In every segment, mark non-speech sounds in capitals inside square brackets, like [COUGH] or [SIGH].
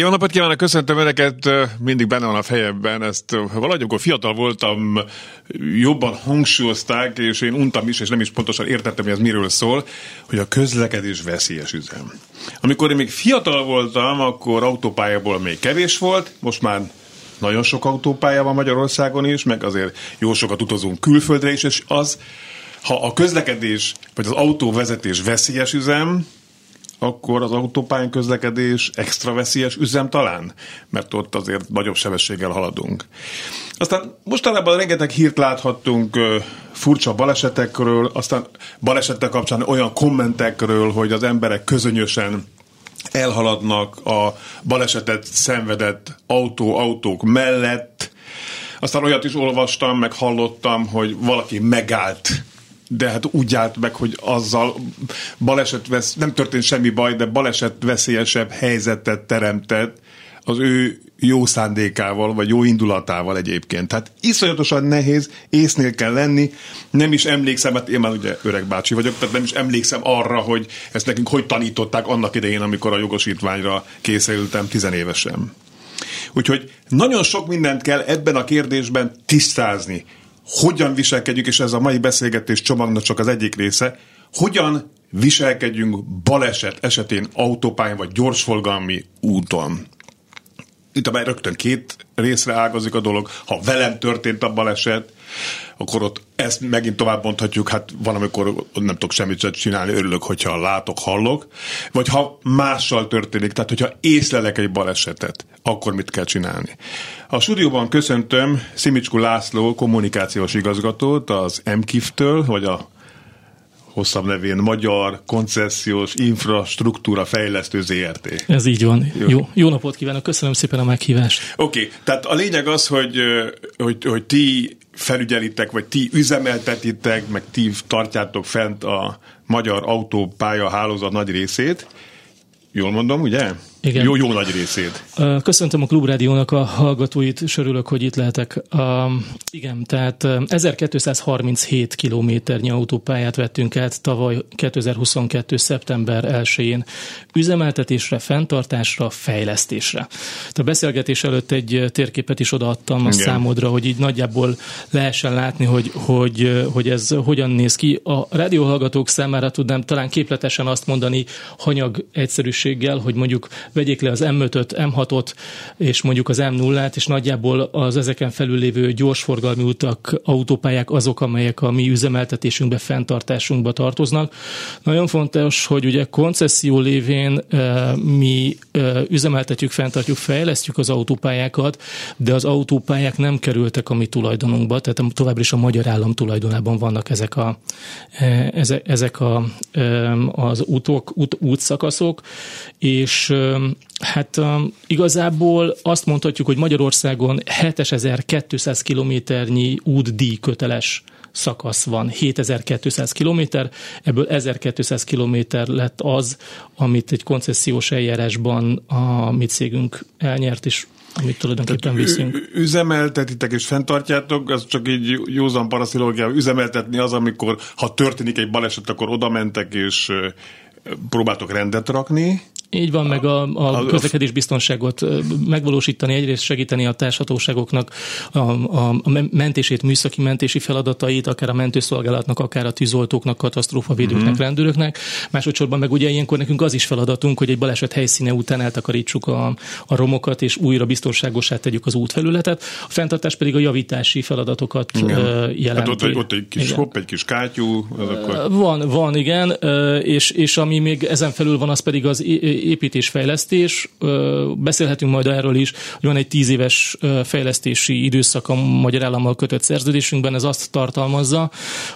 Jó napot kívánok, köszöntöm Önöket, mindig benne van a fejemben, ezt valahogy amikor fiatal voltam, jobban hangsúlyozták, és én untam is, és nem is pontosan értettem, hogy ez miről szól, hogy a közlekedés veszélyes üzem. Amikor én még fiatal voltam, akkor autópályából még kevés volt, most már nagyon sok autópálya van Magyarországon is, meg azért jó sokat utazunk külföldre is, és az, ha a közlekedés, vagy az autóvezetés veszélyes üzem, akkor az autópályán közlekedés extra veszélyes üzem talán, mert ott azért nagyobb sebességgel haladunk. Aztán mostanában rengeteg hírt láthattunk furcsa balesetekről, aztán balesetek kapcsán olyan kommentekről, hogy az emberek közönösen elhaladnak a balesetet szenvedett autó-autók mellett. Aztán olyat is olvastam, meg hallottam, hogy valaki megállt de hát úgy állt meg, hogy azzal baleset vesz, nem történt semmi baj, de baleset veszélyesebb helyzetet teremtett az ő jó szándékával, vagy jó indulatával egyébként. Tehát iszonyatosan nehéz, észnél kell lenni, nem is emlékszem, hát én már ugye öreg bácsi vagyok, tehát nem is emlékszem arra, hogy ezt nekünk hogy tanították annak idején, amikor a jogosítványra készültem tizenévesen. Úgyhogy nagyon sok mindent kell ebben a kérdésben tisztázni hogyan viselkedjük, és ez a mai beszélgetés csomagnak csak az egyik része, hogyan viselkedjünk baleset esetén autópályán vagy gyorsforgalmi úton. Itt a rögtön két részre ágazik a dolog. Ha velem történt a baleset, akkor ott ezt megint tovább mondhatjuk, hát van, amikor nem tudok semmit csinálni, örülök, hogyha látok, hallok, vagy ha mással történik, tehát hogyha észlelek egy balesetet, akkor mit kell csinálni. A stúdióban köszöntöm Szimicskú László kommunikációs igazgatót az MKIF-től, vagy a hosszabb nevén Magyar Koncesziós Infrastruktúra Fejlesztő ZRT. Ez így van. Jó, jó, jó napot kívánok, köszönöm szépen a meghívást. Oké, okay, tehát a lényeg az, hogy, hogy, hogy ti felügyelitek, vagy ti üzemeltetitek, meg ti tartjátok fent a magyar autópálya hálózat nagy részét. Jól mondom, ugye? Igen. Jó, jó nagy részét. Köszöntöm a Klubrádiónak a hallgatóit, és örülök, hogy itt lehetek. Igen, tehát 1237 kilométernyi autópályát vettünk át tavaly 2022. szeptember 1-én üzemeltetésre, fenntartásra, fejlesztésre. A beszélgetés előtt egy térképet is odaadtam a számodra, hogy így nagyjából lehessen látni, hogy, hogy, hogy ez hogyan néz ki. A rádióhallgatók számára tudnám talán képletesen azt mondani hanyag egyszerűséggel, hogy mondjuk vegyék le az M5-öt, M6-ot, és mondjuk az M0-át, és nagyjából az ezeken felül lévő gyorsforgalmi utak, autópályák azok, amelyek a mi üzemeltetésünkbe, fenntartásunkba tartoznak. Nagyon fontos, hogy ugye koncesszió lévén e, mi e, üzemeltetjük, fenntartjuk, fejlesztjük az autópályákat, de az autópályák nem kerültek a mi tulajdonunkba, tehát továbbra is a magyar állam tulajdonában vannak ezek a, e, ezek a, az útok, út, útszakaszok, és Hát igazából azt mondhatjuk, hogy Magyarországon 7200 kilométernyi útdíj köteles szakasz van, 7200 kilométer, ebből 1200 kilométer lett az, amit egy koncesziós eljárásban a mi cégünk elnyert, és amit tulajdonképpen viszünk. Üzemeltetitek és fenntartjátok, az csak így józan paraszilógia, üzemeltetni az, amikor ha történik egy baleset, akkor oda mentek és próbáltok rendet rakni, így van, meg a, a közlekedés biztonságot megvalósítani, egyrészt segíteni a társhatóságoknak a, a, a mentését, műszaki mentési feladatait, akár a mentőszolgálatnak, akár a tűzoltóknak, katasztrófavédőknek, mm-hmm. rendőröknek. Másodszorban meg ugye ilyenkor nekünk az is feladatunk, hogy egy baleset helyszíne után eltakarítsuk a, a romokat, és újra biztonságosá tegyük az útfelületet. A fenntartás pedig a javítási feladatokat igen. jelenti. Hát ott, ott egy kis hopp, egy kis kátyú. Akkor... Van, van, igen, és, és ami még ezen felül van, az pedig az építésfejlesztés, beszélhetünk majd erről is, hogy van egy tíz éves fejlesztési időszak a Magyar Állammal kötött szerződésünkben, ez azt tartalmazza,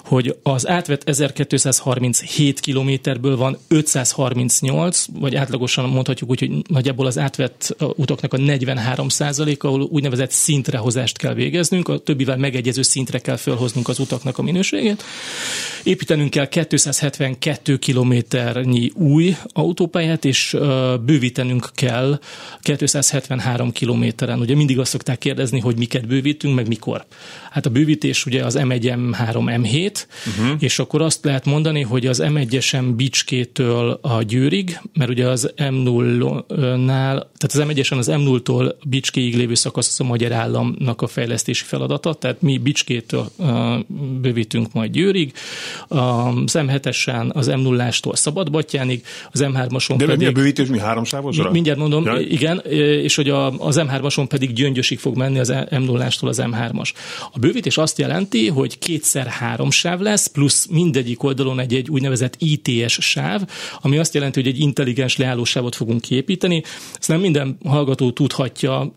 hogy az átvett 1237 kilométerből van 538, vagy átlagosan mondhatjuk úgy, hogy nagyjából az átvett utaknak a 43% ahol úgynevezett szintrehozást kell végeznünk, a többivel megegyező szintre kell felhoznunk az utaknak a minőségét. Építenünk kell 272 kilométernyi új autópályát, és bővítenünk kell 273 kilométeren. Ugye mindig azt szokták kérdezni, hogy miket bővítünk, meg mikor. Hát a bővítés ugye az M1, M3, M7, uh-huh. és akkor azt lehet mondani, hogy az M1-esen Bicskétől a Győrig, mert ugye az M0-nál, tehát az M1-esen az M0-tól Bicskéig lévő szakasz az a Magyar Államnak a fejlesztési feladata, tehát mi Bicskétől bővítünk majd Győrig, az M7-esen az M0-ástól Szabadbattyánig, az M3-ason De pedig... mi a bővítés, mi háromsávosra? Mindjárt mondom, ja. igen, és hogy a, az M3-ason pedig Gyöngyösig fog menni az M0-ástól az M3-as. A bővítés azt jelenti, hogy kétszer három sáv lesz, plusz mindegyik oldalon egy, egy úgynevezett ITS sáv, ami azt jelenti, hogy egy intelligens leállósávot fogunk kiépíteni. Ezt nem minden hallgató tudhatja,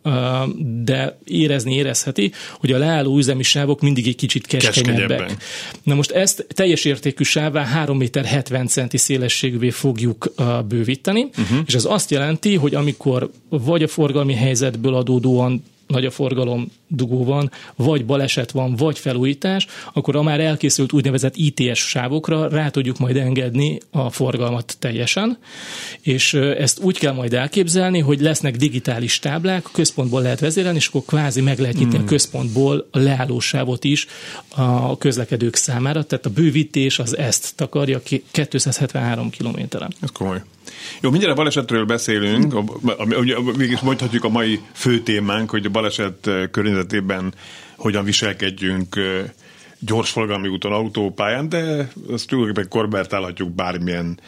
de érezni érezheti, hogy a leálló üzemi sávok mindig egy kicsit keskenyebbek. Na most ezt teljes értékű sává 3 méter 70 centi szélességűvé fogjuk bővíteni, uh-huh. és ez azt jelenti, hogy amikor vagy a forgalmi helyzetből adódóan nagy a forgalom, dugó van, vagy baleset van, vagy felújítás, akkor a már elkészült úgynevezett ITS sávokra rá tudjuk majd engedni a forgalmat teljesen, és ezt úgy kell majd elképzelni, hogy lesznek digitális táblák, a központból lehet vezérelni, és akkor kvázi meg lehet nyitni hmm. a központból a leállósávot is a közlekedők számára, tehát a bővítés az ezt takarja 273 kilométeren. Ez komoly. Jó, mindjárt a balesetről beszélünk, ugye mégis mondhatjuk a mai fő témánk, hogy a baleset környezetében hogyan viselkedjünk gyorsforgalmi úton, autópályán, de ezt tulajdonképpen korbertálhatjuk bármilyen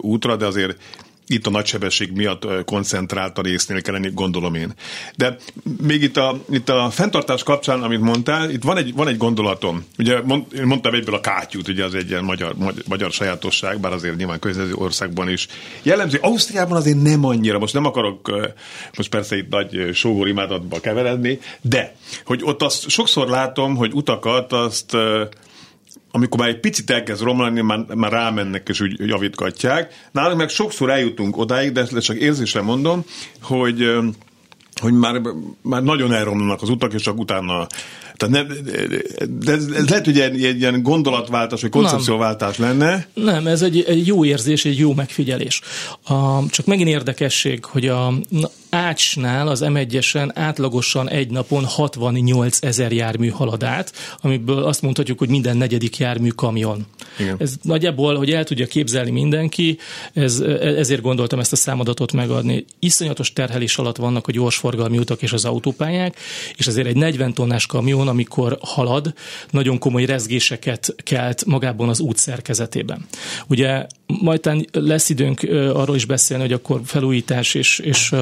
útra, de azért itt a nagysebesség miatt koncentráltan résznél kell lenni, gondolom én. De még itt a, itt a fenntartás kapcsán, amit mondtál, itt van egy, van egy gondolatom. Ugye mond, én mondtam egyből a kátyút, ugye az egy ilyen magyar, magyar, magyar sajátosság, bár azért nyilván közös országban is. Jellemző, Ausztriában azért nem annyira, most nem akarok most persze itt nagy sógor imádatba keveredni, de hogy ott azt sokszor látom, hogy utakat azt amikor már egy picit elkezd romlani, már, már rámennek és úgy javítgatják. Nálunk meg sokszor eljutunk odáig, de ezt csak érzésre mondom, hogy hogy már, már nagyon elromlanak az utak, és csak utána tehát ne, de ez, ez lehet, hogy egy, egy ilyen gondolatváltás, vagy koncepcióváltás lenne. Nem, ez egy, egy jó érzés, egy jó megfigyelés. A, csak megint érdekesség, hogy a Ácsnál az M1-esen átlagosan egy napon 68 ezer jármű halad át, amiből azt mondhatjuk, hogy minden negyedik jármű kamion. Igen. Ez nagyjából, hogy el tudja képzelni mindenki, ez, ezért gondoltam ezt a számadatot megadni. Iszonyatos terhelés alatt vannak a gyorsforgalmi utak és az autópályák, és azért egy 40 tonnás kamion, amikor halad, nagyon komoly rezgéseket kelt magában az út szerkezetében. Ugye majd lesz időnk arról is beszélni, hogy akkor felújítás és, és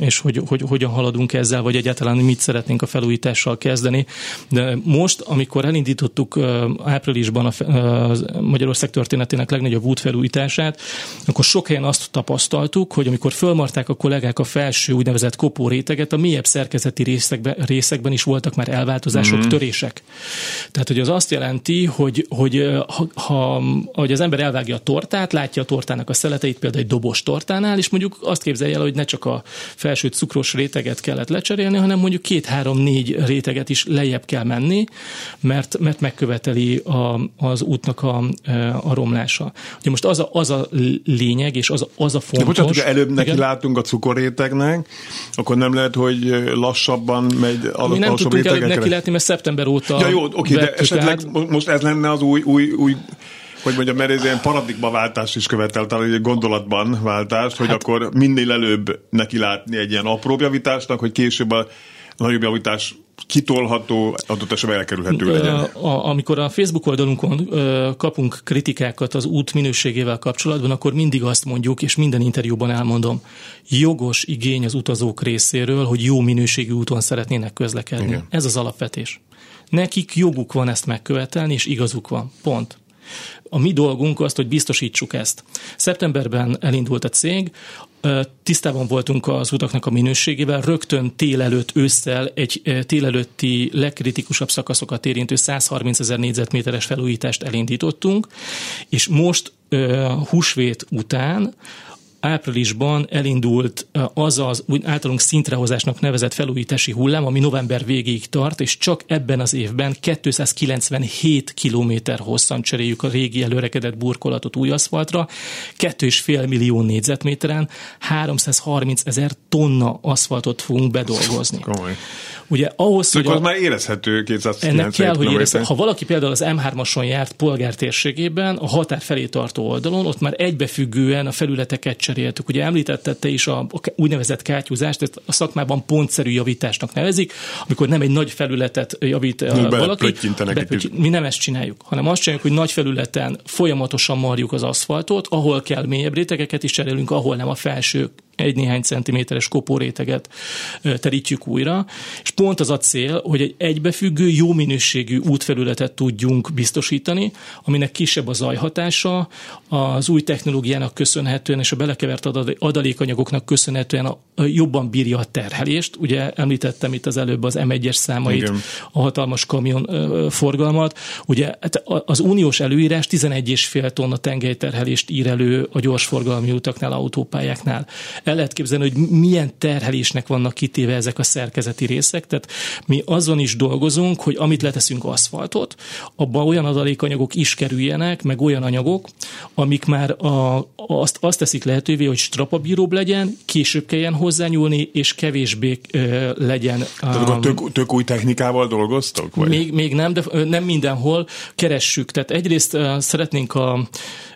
és hogy, hogy hogyan haladunk ezzel, vagy egyáltalán mit szeretnénk a felújítással kezdeni. De most, amikor elindítottuk áprilisban a Magyarország történetének legnagyobb útfelújítását, akkor sok helyen azt tapasztaltuk, hogy amikor fölmarták a kollégák a felső úgynevezett kopó réteget, a mélyebb szerkezeti részekben, részekben is voltak már elváltozások, mm-hmm. törések. Tehát, hogy az azt jelenti, hogy, hogy ha, ha hogy az ember elvágja a tortát, látja a tortának a szeleteit, például egy dobos tortánál, és mondjuk azt képzelje el, hogy ne csak a felsőt cukros réteget kellett lecserélni, hanem mondjuk két-három-négy réteget is lejjebb kell menni, mert, mert megköveteli a, az útnak a, a romlása. Ugye most az a, az a lényeg, és az, az a fontos... De bocsánat, hogy előbb neki látunk a cukorrétegnek, akkor nem lehet, hogy lassabban megy a Mi nem tudtunk előbb neki látni, mert szeptember óta Ja jó, oké, de esetleg át. most ez lenne az új, új, új hogy mondjam, mert ez ilyen paradigmaváltást is követel, talán egy gondolatban váltást, hogy hát, akkor minél előbb neki látni egy ilyen apró javításnak, hogy később a nagyobb javítás kitolható, adott esetben elkerülhető legyen. A, amikor a Facebook oldalunkon kapunk kritikákat az út minőségével kapcsolatban, akkor mindig azt mondjuk, és minden interjúban elmondom, jogos igény az utazók részéről, hogy jó minőségű úton szeretnének közlekedni. Igen. Ez az alapvetés. Nekik joguk van ezt megkövetelni, és igazuk van. Pont. A mi dolgunk az, hogy biztosítsuk ezt. Szeptemberben elindult a cég, tisztában voltunk az utaknak a minőségével, rögtön tél előtt ősszel egy tél előtti legkritikusabb szakaszokat érintő 130 ezer négyzetméteres felújítást elindítottunk, és most húsvét után áprilisban elindult az az úgy általunk szintrehozásnak nevezett felújítási hullám, ami november végéig tart, és csak ebben az évben 297 kilométer hosszan cseréljük a régi előrekedett burkolatot új aszfaltra, 2,5 millió négyzetméteren 330 ezer tonna aszfaltot fogunk bedolgozni. Komoly. Ugye ahhoz, szóval hogy a, már érezhető 290 Ennek kell, hogy érezhető. Ha valaki például az M3-ason járt polgártérségében, a határ felé tartó oldalon, ott már egybefüggően a felületeket cseréltük. Ugye említette te is a, a úgynevezett kátyúzást, ezt a szakmában pontszerű javításnak nevezik, amikor nem egy nagy felületet javít Mi valaki. Bepötty- mi nem ezt csináljuk, hanem azt csináljuk, hogy nagy felületen folyamatosan marjuk az aszfaltot, ahol kell mélyebb rétegeket is cserélünk, ahol nem a felső egy néhány centiméteres kopóréteget terítjük újra, és pont az a cél, hogy egy egybefüggő, jó minőségű útfelületet tudjunk biztosítani, aminek kisebb a zajhatása, az új technológiának köszönhetően és a belekevert adalékanyagoknak köszönhetően jobban bírja a terhelést. Ugye említettem itt az előbb az M1-es számait, Igen. a hatalmas kamion forgalmat. Ugye hát az uniós előírás 11,5 tonna tengelyterhelést ír elő a gyorsforgalmi utaknál, autópályáknál el lehet képzelni, hogy milyen terhelésnek vannak kitéve ezek a szerkezeti részek. Tehát mi azon is dolgozunk, hogy amit leteszünk aszfaltot, abban olyan adalékanyagok is kerüljenek, meg olyan anyagok, amik már a, azt, azt teszik lehetővé, hogy strapabíróbb legyen, később kelljen hozzányúlni, és kevésbé ö, legyen. Tehát um, tök, tök új technikával dolgoztok? Vagy? Még, még nem, de nem mindenhol keressük. Tehát egyrészt uh, szeretnénk a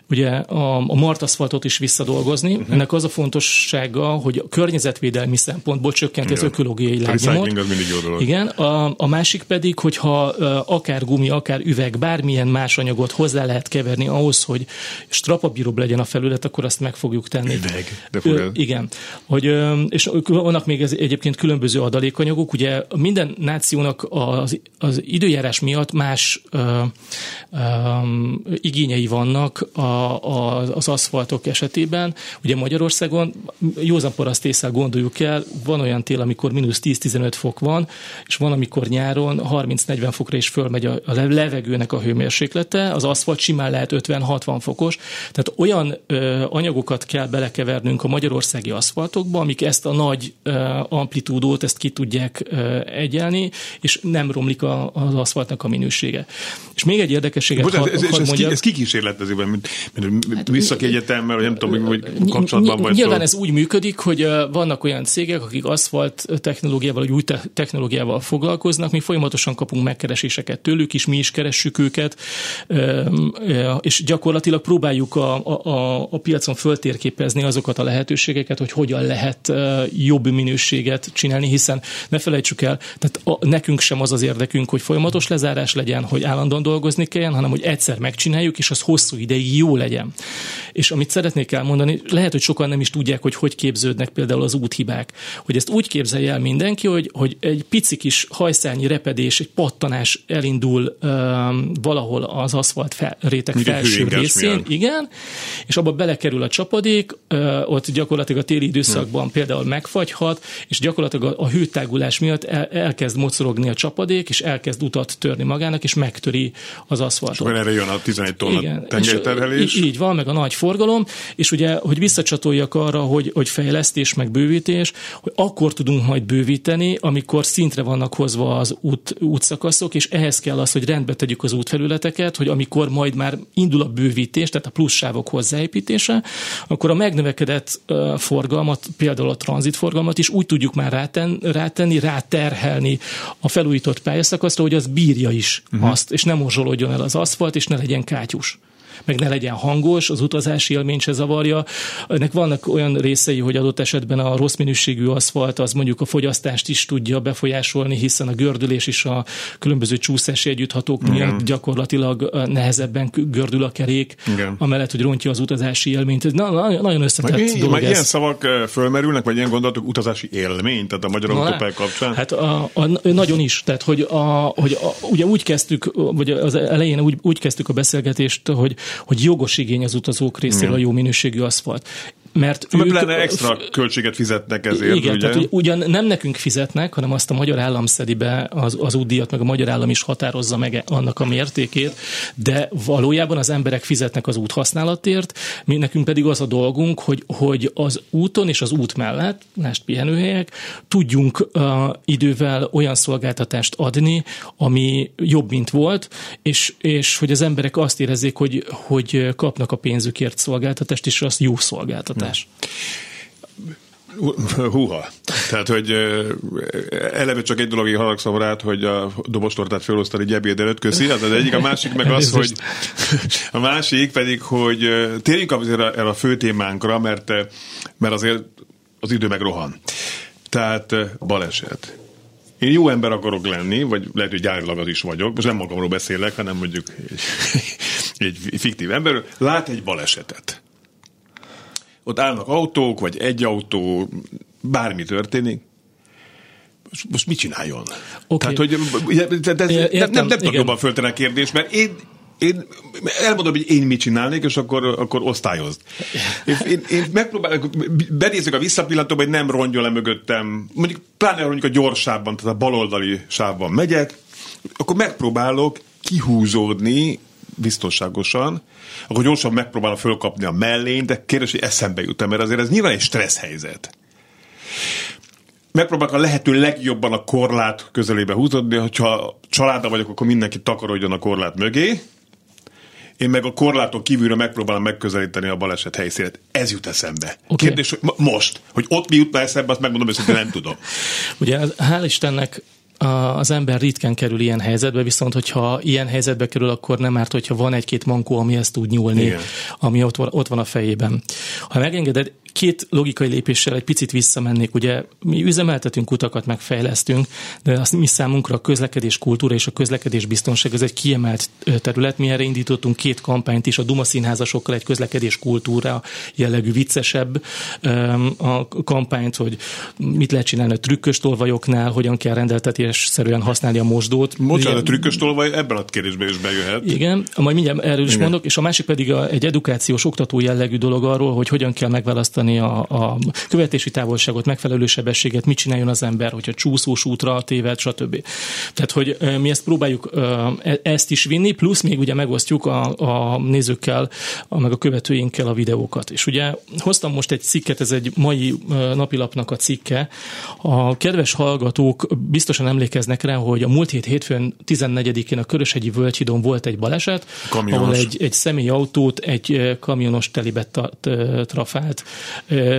ugye a, a martaszfaltot is visszadolgozni. Uh-huh. Ennek az a fontossága, hogy a környezetvédelmi szempontból csökkenti az ökológiai lábnyomot. Igen, a, a másik pedig, hogyha akár gumi, akár üveg, bármilyen más anyagot hozzá lehet keverni ahhoz, hogy strapabíróbb legyen a felület, akkor azt meg fogjuk tenni. Üveg, de Ö, Igen. Hogy, és vannak még ez egyébként különböző adalékanyagok. Ugye minden nációnak az, az időjárás miatt más ö, ö, igényei vannak a a, az aszfaltok esetében. Ugye Magyarországon józan paraszt észre gondoljuk el, van olyan tél, amikor mínusz 10-15 fok van, és van, amikor nyáron 30-40 fokra is fölmegy a, a levegőnek a hőmérséklete, az aszfalt simán lehet 50-60 fokos, tehát olyan ö, anyagokat kell belekevernünk a magyarországi aszfaltokba, amik ezt a nagy ö, amplitúdót, ezt ki tudják ö, egyelni, és nem romlik a, az aszfaltnak a minősége. És még egy érdekességet Bocsánat, ez, ez, ez, ki, ez kikísérletezi, mint Hát, Visszaki egyetemmel, vagy nem tudom, hogy kapcsolatban vagy. Nyilván ez úgy működik, hogy vannak olyan cégek, akik aszfalt technológiával, vagy új technológiával foglalkoznak, mi folyamatosan kapunk megkereséseket tőlük is, mi is keressük őket, és gyakorlatilag próbáljuk a, a, a piacon föltérképezni azokat a lehetőségeket, hogy hogyan lehet jobb minőséget csinálni, hiszen ne felejtsük el, tehát a, nekünk sem az az érdekünk, hogy folyamatos lezárás legyen, hogy állandóan dolgozni kelljen, hanem hogy egyszer megcsináljuk, és az hosszú ideig jó legyen. És amit szeretnék elmondani, lehet, hogy sokan nem is tudják, hogy hogy képződnek például az úthibák. Hogy ezt úgy képzelje el mindenki, hogy, hogy egy pici kis hajszányi repedés, egy pattanás elindul um, valahol az aszfalt fel, réteg Még felső részén, miatt. igen, és abba belekerül a csapadék, uh, ott gyakorlatilag a téli időszakban hmm. például megfagyhat, és gyakorlatilag a, a hőtágulás miatt el, elkezd mocorogni a csapadék, és elkezd utat törni magának, és megtöri az aszfaltot. És erre jön a 11 tonna tengerterhelés. Így, így van, meg a nagy forgalom, és ugye, hogy visszacsatoljak arra, hogy, hogy fejlesztés, meg bővítés, hogy akkor tudunk majd bővíteni, amikor szintre vannak hozva az út, útszakaszok, és ehhez kell az, hogy rendbe tegyük az útfelületeket, hogy amikor majd már indul a bővítés, tehát a pluszsávok hozzáépítése, akkor a megnövekedett uh, forgalmat, például a tranzitforgalmat is úgy tudjuk már ráten, rátenni, ráterhelni a felújított pályaszakaszra, hogy az bírja is uh-huh. azt, és nem morzsolódjon el az aszfalt, és ne legyen kátyus. Meg ne legyen hangos, az utazási élmény se zavarja. Ennek vannak olyan részei, hogy adott esetben a rossz minőségű aszfalt az mondjuk a fogyasztást is tudja befolyásolni, hiszen a gördülés is a különböző csúszási együtthatók miatt Igen. gyakorlatilag nehezebben gördül a kerék, Igen. amellett, hogy rontja az utazási élményt. Ez na, na, nagyon összetett majd, dolog ez. Ilyen szavak fölmerülnek, vagy ilyen gondolatok utazási élmény, tehát a magyar autópály kapcsán? Hát a, a, nagyon is, tehát hogy, a, hogy a, ugye úgy kezdtük, vagy az elején úgy, úgy kezdtük a beszélgetést, hogy, hogy jogos igény az utazók részéről a jó minőségű aszfalt mert ők... Lenne extra költséget fizetnek ezért, igen, ugye? Tehát, ugyan nem nekünk fizetnek, hanem azt a magyar állam szedi be az, az útdíjat, meg a magyar állam is határozza meg annak a mértékét, de valójában az emberek fizetnek az út használatért, mi nekünk pedig az a dolgunk, hogy, hogy az úton és az út mellett, mást pihenőhelyek, tudjunk uh, idővel olyan szolgáltatást adni, ami jobb, mint volt, és, és hogy az emberek azt érezzék, hogy, hogy kapnak a pénzükért szolgáltatást, és az jó szolgáltatás megoldás? Húha. Tehát, hogy eleve csak egy dolog, haragszom rád, hogy a dobostortát felosztani egy ebéd előtt, köszi, az az egyik, a másik meg az, hogy a másik pedig, hogy térjünk azért el a fő témánkra, mert, mert azért az idő meg rohan. Tehát baleset. Én jó ember akarok lenni, vagy lehet, hogy gyárilag az is vagyok, most nem magamról beszélek, hanem mondjuk egy, egy fiktív ember, lát egy balesetet ott állnak autók, vagy egy autó, bármi történik, most, mit csináljon? Okay. Tehát, hogy de, de, de, Értem, nem, nem tudok jobban föltenni a kérdést, mert én, én elmondom, hogy én mit csinálnék, és akkor, akkor osztályozd. Én, én, én megpróbálok, benézek a visszapillantóba, hogy nem rongyol le mögöttem, mondjuk pláne mondjuk a gyorsában, tehát a baloldali sávban megyek, akkor megpróbálok kihúzódni biztonságosan, akkor gyorsan megpróbálom fölkapni a mellényt, de kérdés, hogy eszembe jut mert azért ez nyilván egy stressz helyzet. Megpróbálok a lehető legjobban a korlát közelébe húzódni, hogyha családban vagyok, akkor mindenki takarodjon a korlát mögé, én meg a korláton kívülre megpróbálom megközelíteni a baleset helyszínet. Ez jut eszembe. Okay. Kérdés, hogy most, hogy ott mi jutna eszembe, azt megmondom, hogy nem tudom. [LAUGHS] Ugye hál' Istennek az ember ritkán kerül ilyen helyzetbe, viszont hogyha ilyen helyzetbe kerül, akkor nem árt, hogyha van egy-két mankó, ami ezt tud nyúlni, Igen. ami ott van, ott van a fejében. Ha megengeded, két logikai lépéssel egy picit visszamennék. Ugye mi üzemeltetünk utakat, megfejlesztünk, de azt mi számunkra a közlekedés kultúra és a közlekedés biztonság ez egy kiemelt terület. Mi erre indítottunk két kampányt is, a Duma színházasokkal egy közlekedés kultúra jellegű viccesebb a kampányt, hogy mit lehet csinálni a trükkös tolvajoknál, hogyan kell rendeltetésszerűen használni a mosdót. Bocsánat, a trükkös tolvaj ebben a kérdésben is bejöhet. Igen, majd mindjárt erről is Igen. mondok, és a másik pedig a, egy edukációs, oktató jellegű dolog arról, hogy hogyan kell megválasztani tartani a, a követési távolságot, megfelelő sebességet, mit csináljon az ember, hogyha csúszós útra téved, stb. Tehát, hogy mi ezt próbáljuk e, ezt is vinni, plusz még ugye megosztjuk a, a nézőkkel, a, meg a követőinkkel a videókat. És ugye hoztam most egy cikket, ez egy mai napilapnak a cikke. A kedves hallgatók biztosan emlékeznek rá, hogy a múlt hét hétfőn 14-én a Köröshegyi Völgyhidon volt egy baleset, kamionos. ahol egy, egy személyautót egy kamionos telibe trafált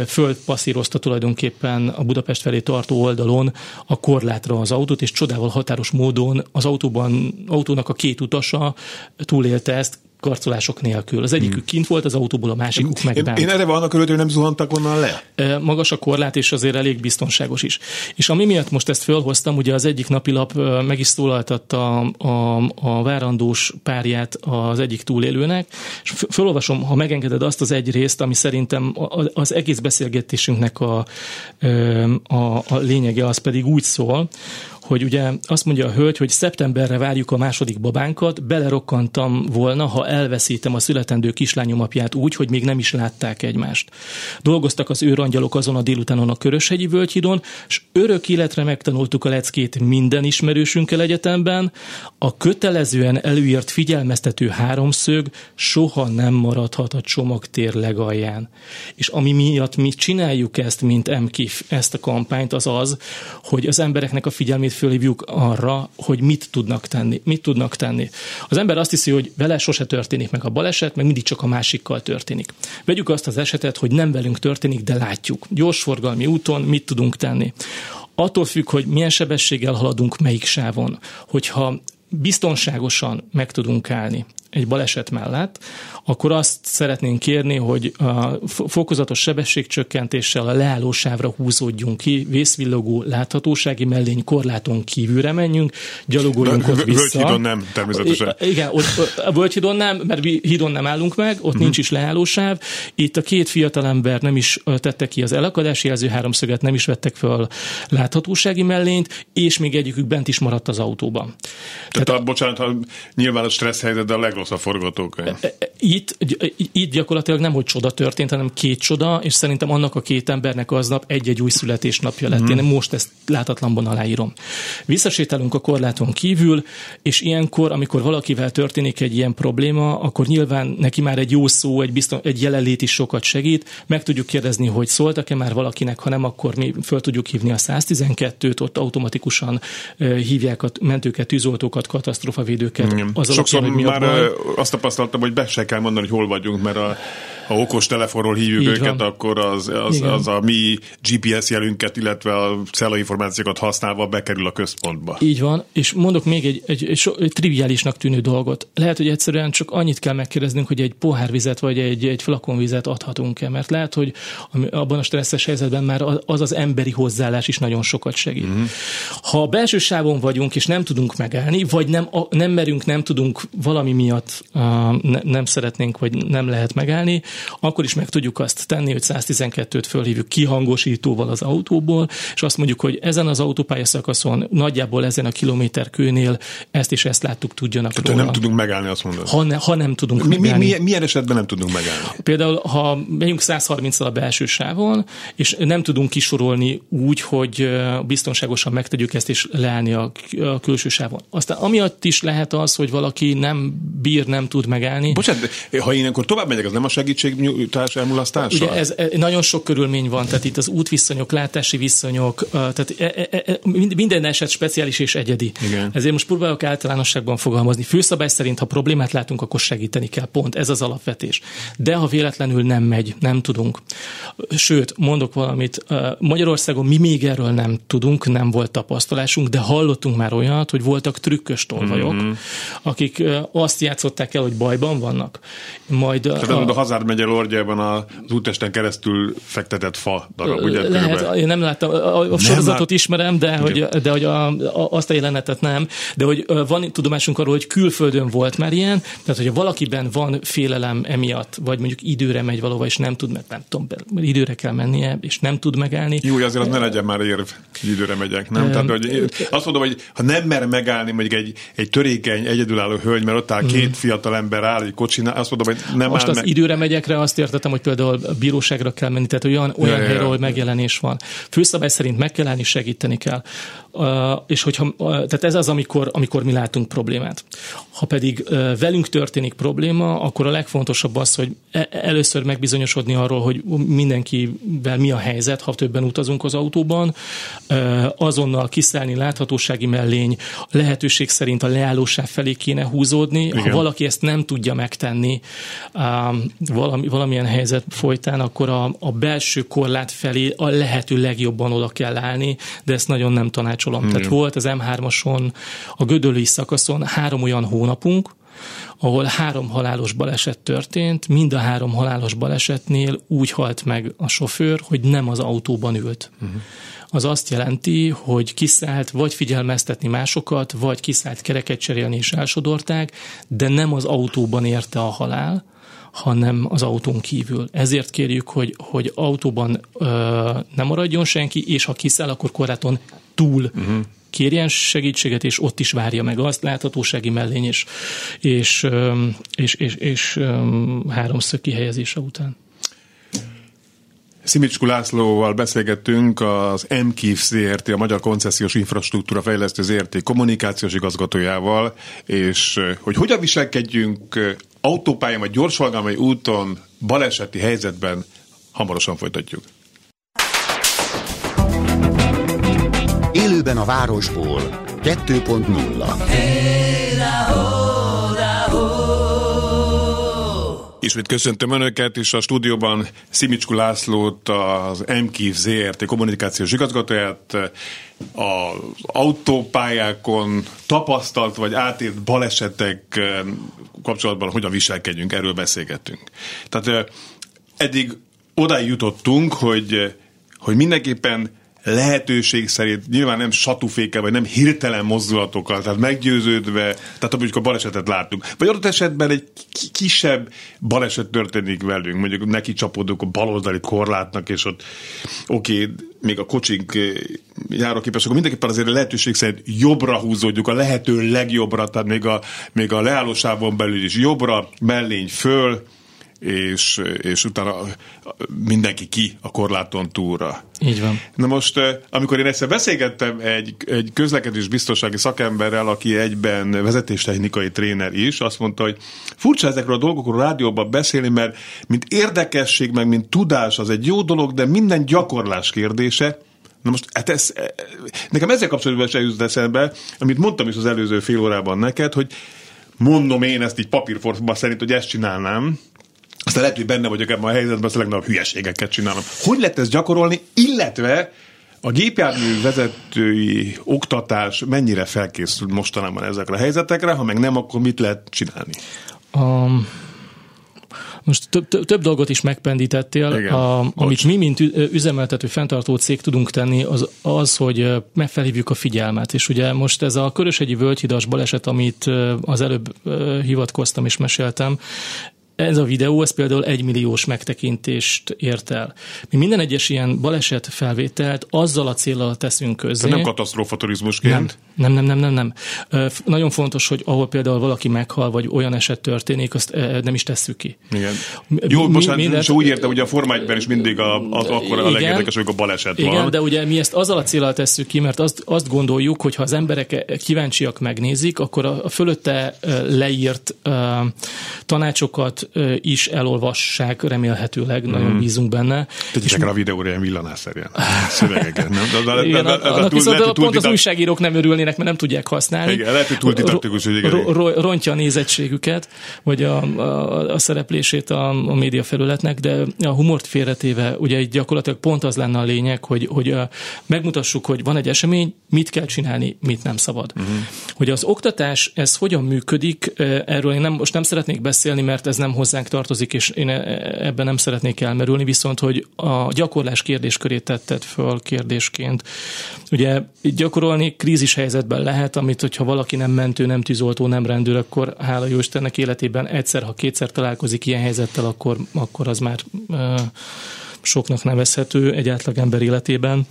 fölpasszírozta tulajdonképpen a Budapest felé tartó oldalon a korlátra az autót, és csodával határos módon az autóban, autónak a két utasa túlélte ezt, karcolások nélkül. Az egyikük hmm. kint volt az autóból, a másikuk meg bent. Én erre vannak örülök, hogy nem zuhantak onnan le. Magas a korlát, és azért elég biztonságos is. És ami miatt most ezt fölhoztam, ugye az egyik napilap meg is szólaltatta a, a, a várandós párját az egyik túlélőnek, és fölolvasom, ha megengeded azt az egy részt, ami szerintem az egész beszélgetésünknek a, a, a lényege, az pedig úgy szól, hogy ugye azt mondja a hölgy, hogy szeptemberre várjuk a második babánkat, belerokkantam volna, ha elveszítem a születendő kislányom apját úgy, hogy még nem is látták egymást. Dolgoztak az őrangyalok azon a délutánon a Köröshegyi völgyhidon, és örök életre megtanultuk a leckét minden ismerősünkkel egyetemben, a kötelezően előírt figyelmeztető háromszög soha nem maradhat a csomagtér legalján. És ami miatt mi csináljuk ezt, mint MKIF, ezt a kampányt, az az, hogy az embereknek a figyelmét fölhívjuk arra, hogy mit tudnak tenni. Mit tudnak tenni. Az ember azt hiszi, hogy vele sose történik meg a baleset, meg mindig csak a másikkal történik. Vegyük azt az esetet, hogy nem velünk történik, de látjuk. Gyorsforgalmi úton mit tudunk tenni. Attól függ, hogy milyen sebességgel haladunk melyik sávon. Hogyha biztonságosan meg tudunk állni, egy baleset mellett, akkor azt szeretnénk kérni, hogy a fokozatos sebességcsökkentéssel a leállósávra húzódjunk ki, vészvillogó láthatósági mellény korláton kívülre menjünk, gyalogoljunk ott vissza. Völgyhidon nem, természetesen. Igen, ott, a Völgyhidon nem, mert hidon nem állunk meg, ott uh-huh. nincs is leállósáv. Itt a két fiatalember nem is tette ki az elakadási jelző háromszöget, nem is vettek fel láthatósági mellényt, és még egyikük bent is maradt az autóban. Tehát, Tehát a, bocsánat, ha nyilván a stressz helyzet, de a legrosszabb forgatókönyv. E, e, itt, itt gyakorlatilag nem, hogy csoda történt, hanem két csoda, és szerintem annak a két embernek aznap egy-egy új születésnapja lett. Mm. Én most ezt látatlanban aláírom. Visszasétálunk a korláton kívül, és ilyenkor, amikor valakivel történik egy ilyen probléma, akkor nyilván neki már egy jó szó, egy, bizton, egy jelenlét is sokat segít. Meg tudjuk kérdezni, hogy szóltak-e már valakinek, ha nem, akkor mi föl tudjuk hívni a 112-t, ott automatikusan hívják a mentőket, tűzoltókat, katasztrofavédőket. Mm. Az Sokszor alapján, hogy mi már a azt tapasztaltam, hogy be se kell mondani, hogy hol vagyunk, mert a ha okos telefonról hívjuk Így őket, van. akkor az, az, az a mi GPS jelünket, illetve a információkat használva bekerül a központba. Így van, és mondok még egy, egy, egy, egy triviálisnak tűnő dolgot. Lehet, hogy egyszerűen csak annyit kell megkérdeznünk, hogy egy pohárvizet vagy egy, egy flakonvizet adhatunk-e, mert lehet, hogy abban a stresszes helyzetben már az az emberi hozzáállás is nagyon sokat segít. Uh-huh. Ha a belső sávon vagyunk, és nem tudunk megállni, vagy nem, nem merünk, nem tudunk valami miatt uh, ne, nem szeretnénk, vagy nem lehet megállni, akkor is meg tudjuk azt tenni, hogy 112-t fölhívjuk kihangosítóval az autóból, és azt mondjuk, hogy ezen az autópályaszakaszon nagyjából ezen a kilométerkőnél ezt és ezt láttuk, tudjanak Tehát róla. nem tudunk megállni, azt mondod. Ha, ne, ha nem tudunk mi, megállni. Mi, mi, milyen esetben nem tudunk megállni? Például, ha megyünk 130 a belső sávon, és nem tudunk kisorolni úgy, hogy biztonságosan megtegyük ezt, és leállni a, a külső sávon. Aztán amiatt is lehet az, hogy valaki nem bír, nem tud megállni. Bocsánat, ha én akkor tovább megyek, az nem a segítségnyújtás elmulasztása? Ugye ez, e, nagyon sok körülmény van, tehát itt az útviszonyok, látási viszonyok, tehát e, e, minden eset speciális és egyedi. Igen. Ezért most próbálok általánosságban fogalmazni. Főszabály szerint, ha problémát látunk, akkor segíteni kell. Pont ez az alapvetés. De ha véletlenül nem megy, nem tudunk. Sőt, mondok valamit, Magyarországon mi még erről nem tudunk, nem volt tapasztalásunk, de hallottunk már olyat, hogy voltak trükkös tolvajok, mm-hmm. akik azt játszották el, hogy bajban vannak. Majd Tehát a, a Hazard megye lordjában az útesten keresztül fektetett fa darab, ugye? Lehet, körülbelül. én nem láttam, a, a nem sorozatot lát... ismerem, de hogy, de hogy a, a, azt a jelenetet nem, de hogy van tudomásunk arról, hogy külföldön volt már ilyen, tehát hogyha valakiben van félelem emiatt, vagy mondjuk időre megy valahova, és nem tud, mert nem tudom, időre kell mennie, és nem tud megállni. Jó, azért az ne legyen már érv, hogy időre megyek, nem? Um, Tehát, hogy azt mondom, hogy ha nem mer megállni mondjuk egy, egy törékeny, egyedülálló hölgy, mert ott áll két mm. fiatal ember áll egy kocsinál, azt mondom, hogy nem Most az meg... időre megyekre azt értettem, hogy például a bíróságra kell menni, tehát olyan, olyan ja, ja, ja. megjelenés van. Főszabály szerint meg kell állni, segíteni kell. Uh, és hogyha, uh, tehát ez az, amikor, amikor mi látunk problémát. Ha pedig uh, velünk történik probléma, akkor a legfontosabb az, hogy e- először megbizonyosodni arról, hogy mindenkivel mi a helyzet, ha többen utazunk az autóban, azonnal kiszállni, láthatósági mellény, lehetőség szerint a leállóság felé kéne húzódni. Igen. Valaki ezt nem tudja megtenni valami, valamilyen helyzet folytán, akkor a, a belső korlát felé a lehető legjobban oda kell állni, de ezt nagyon nem tanács tanácsolom. Mm. Tehát volt az M3-ason, a Gödöli szakaszon három olyan hónapunk, ahol három halálos baleset történt, mind a három halálos balesetnél úgy halt meg a sofőr, hogy nem az autóban ült. Uh-huh. Az azt jelenti, hogy kiszállt vagy figyelmeztetni másokat, vagy kiszállt kereket cserélni és elsodorták, de nem az autóban érte a halál, hanem az autón kívül. Ezért kérjük, hogy, hogy autóban ö, nem maradjon senki, és ha kiszáll, akkor korláton túl uh-huh. Kérjen segítséget, és ott is várja meg azt, láthatósági mellény és, és, és, és, és háromszög kihelyezése után. Szimicskú Lászlóval beszélgettünk az MKIF ZRT, a Magyar Koncesziós Infrastruktúra Fejlesztő ZRT kommunikációs igazgatójával, és hogy hogyan viselkedjünk autópályán vagy gyorsforgalmi úton baleseti helyzetben hamarosan folytatjuk. Élőben a városból. 2.0 hey, Ismét köszöntöm Önöket, és a stúdióban Szimicskú Lászlót, az MKIV ZRT. kommunikációs igazgatóját, az autópályákon tapasztalt vagy átélt balesetek kapcsolatban hogyan viselkedjünk, erről beszélgettünk. Tehát eddig odáig jutottunk, hogy, hogy mindenképpen lehetőség szerint, nyilván nem satufékkel, vagy nem hirtelen mozdulatokkal, tehát meggyőződve, tehát mondjuk a balesetet láttuk. Vagy adott esetben egy kisebb baleset történik velünk, mondjuk neki csapódunk a baloldali korlátnak, és ott oké, még a kocsink eh, járóképes, akkor mindenképpen azért a lehetőség szerint jobbra húzódjuk, a lehető legjobbra, tehát még a, még a leállósávon belül is jobbra, mellény föl, és, és utána mindenki ki a korláton túlra. Így van. Na most, eh, amikor én egyszer beszélgettem egy, egy közlekedés biztonsági szakemberrel, aki egyben vezetéstechnikai tréner is, azt mondta, hogy furcsa ezekről a dolgokról a rádióban beszélni, mert mint érdekesség, meg mint tudás az egy jó dolog, de minden gyakorlás kérdése, Na most, hát ez, eh, nekem ezzel kapcsolatban se jut eszembe, amit mondtam is az előző fél órában neked, hogy mondom én ezt így papírforma szerint, hogy ezt csinálnám, aztán lehet, hogy benne vagyok ebben a helyzetben, azt a legnagyobb hülyeségeket csinálom. Hogy lehet ezt gyakorolni, illetve a gépjármű vezetői oktatás mennyire felkészült mostanában ezekre a helyzetekre, ha meg nem, akkor mit lehet csinálni? Um, most több, több, több dolgot is megpendítettél. Igen, a, amit mi, mint üzemeltető, fenntartó cég tudunk tenni, az, az, hogy megfelhívjuk a figyelmet. És ugye most ez a Körösegyi völgyhidas baleset, amit az előbb hivatkoztam és meséltem, ez a videó, ez például egy milliós megtekintést ért el. Mi minden egyes ilyen baleset felvételt azzal a célral teszünk közzé. nem katasztrófa turizmusként? Nem, nem, nem, nem, nem. nem. Nagyon fontos, hogy ahol például valaki meghal, vagy olyan eset történik, azt nem is tesszük ki. Igen. Jó, most hát mindent... úgy értem, hogy a Forma is mindig a, az akkor a legérdekes, hogy a baleset igen, van. Igen, de ugye mi ezt azzal a célral tesszük ki, mert azt, azt gondoljuk, hogy ha az emberek kíváncsiak megnézik, akkor a, a fölötte leírt uh, tanácsokat is elolvassák, remélhetőleg, mm. nagyon bízunk benne. Tegyétek rá a videóra ilyen villanásszerűen szövegeket, nem? De, de, de, de, de, de, viszont pont az újságírók nem örülnének, mert nem tudják használni. Igen, lehet, hogy túl didaktikus, hogy igen. Rontja a nézettségüket, vagy a, a, a szereplését a, a média felületnek, de a humort félretéve, ugye gyakorlatilag pont az lenne a lényeg, hogy, hogy megmutassuk, hogy van egy esemény, mit kell csinálni, mit nem szabad. Uh-huh. Hogy az oktatás, ez hogyan működik, erről én nem, most nem szeretnék beszélni, mert ez nem hozzánk tartozik, és én e, ebben nem szeretnék elmerülni, viszont, hogy a gyakorlás kérdéskörét tetted föl kérdésként. Ugye gyakorolni krízis helyzetben lehet, amit, hogyha valaki nem mentő, nem tűzoltó, nem rendőr, akkor hála jó Istennek életében egyszer, ha kétszer találkozik ilyen helyzettel, akkor, akkor az már soknak nevezhető egy átlag ember életében.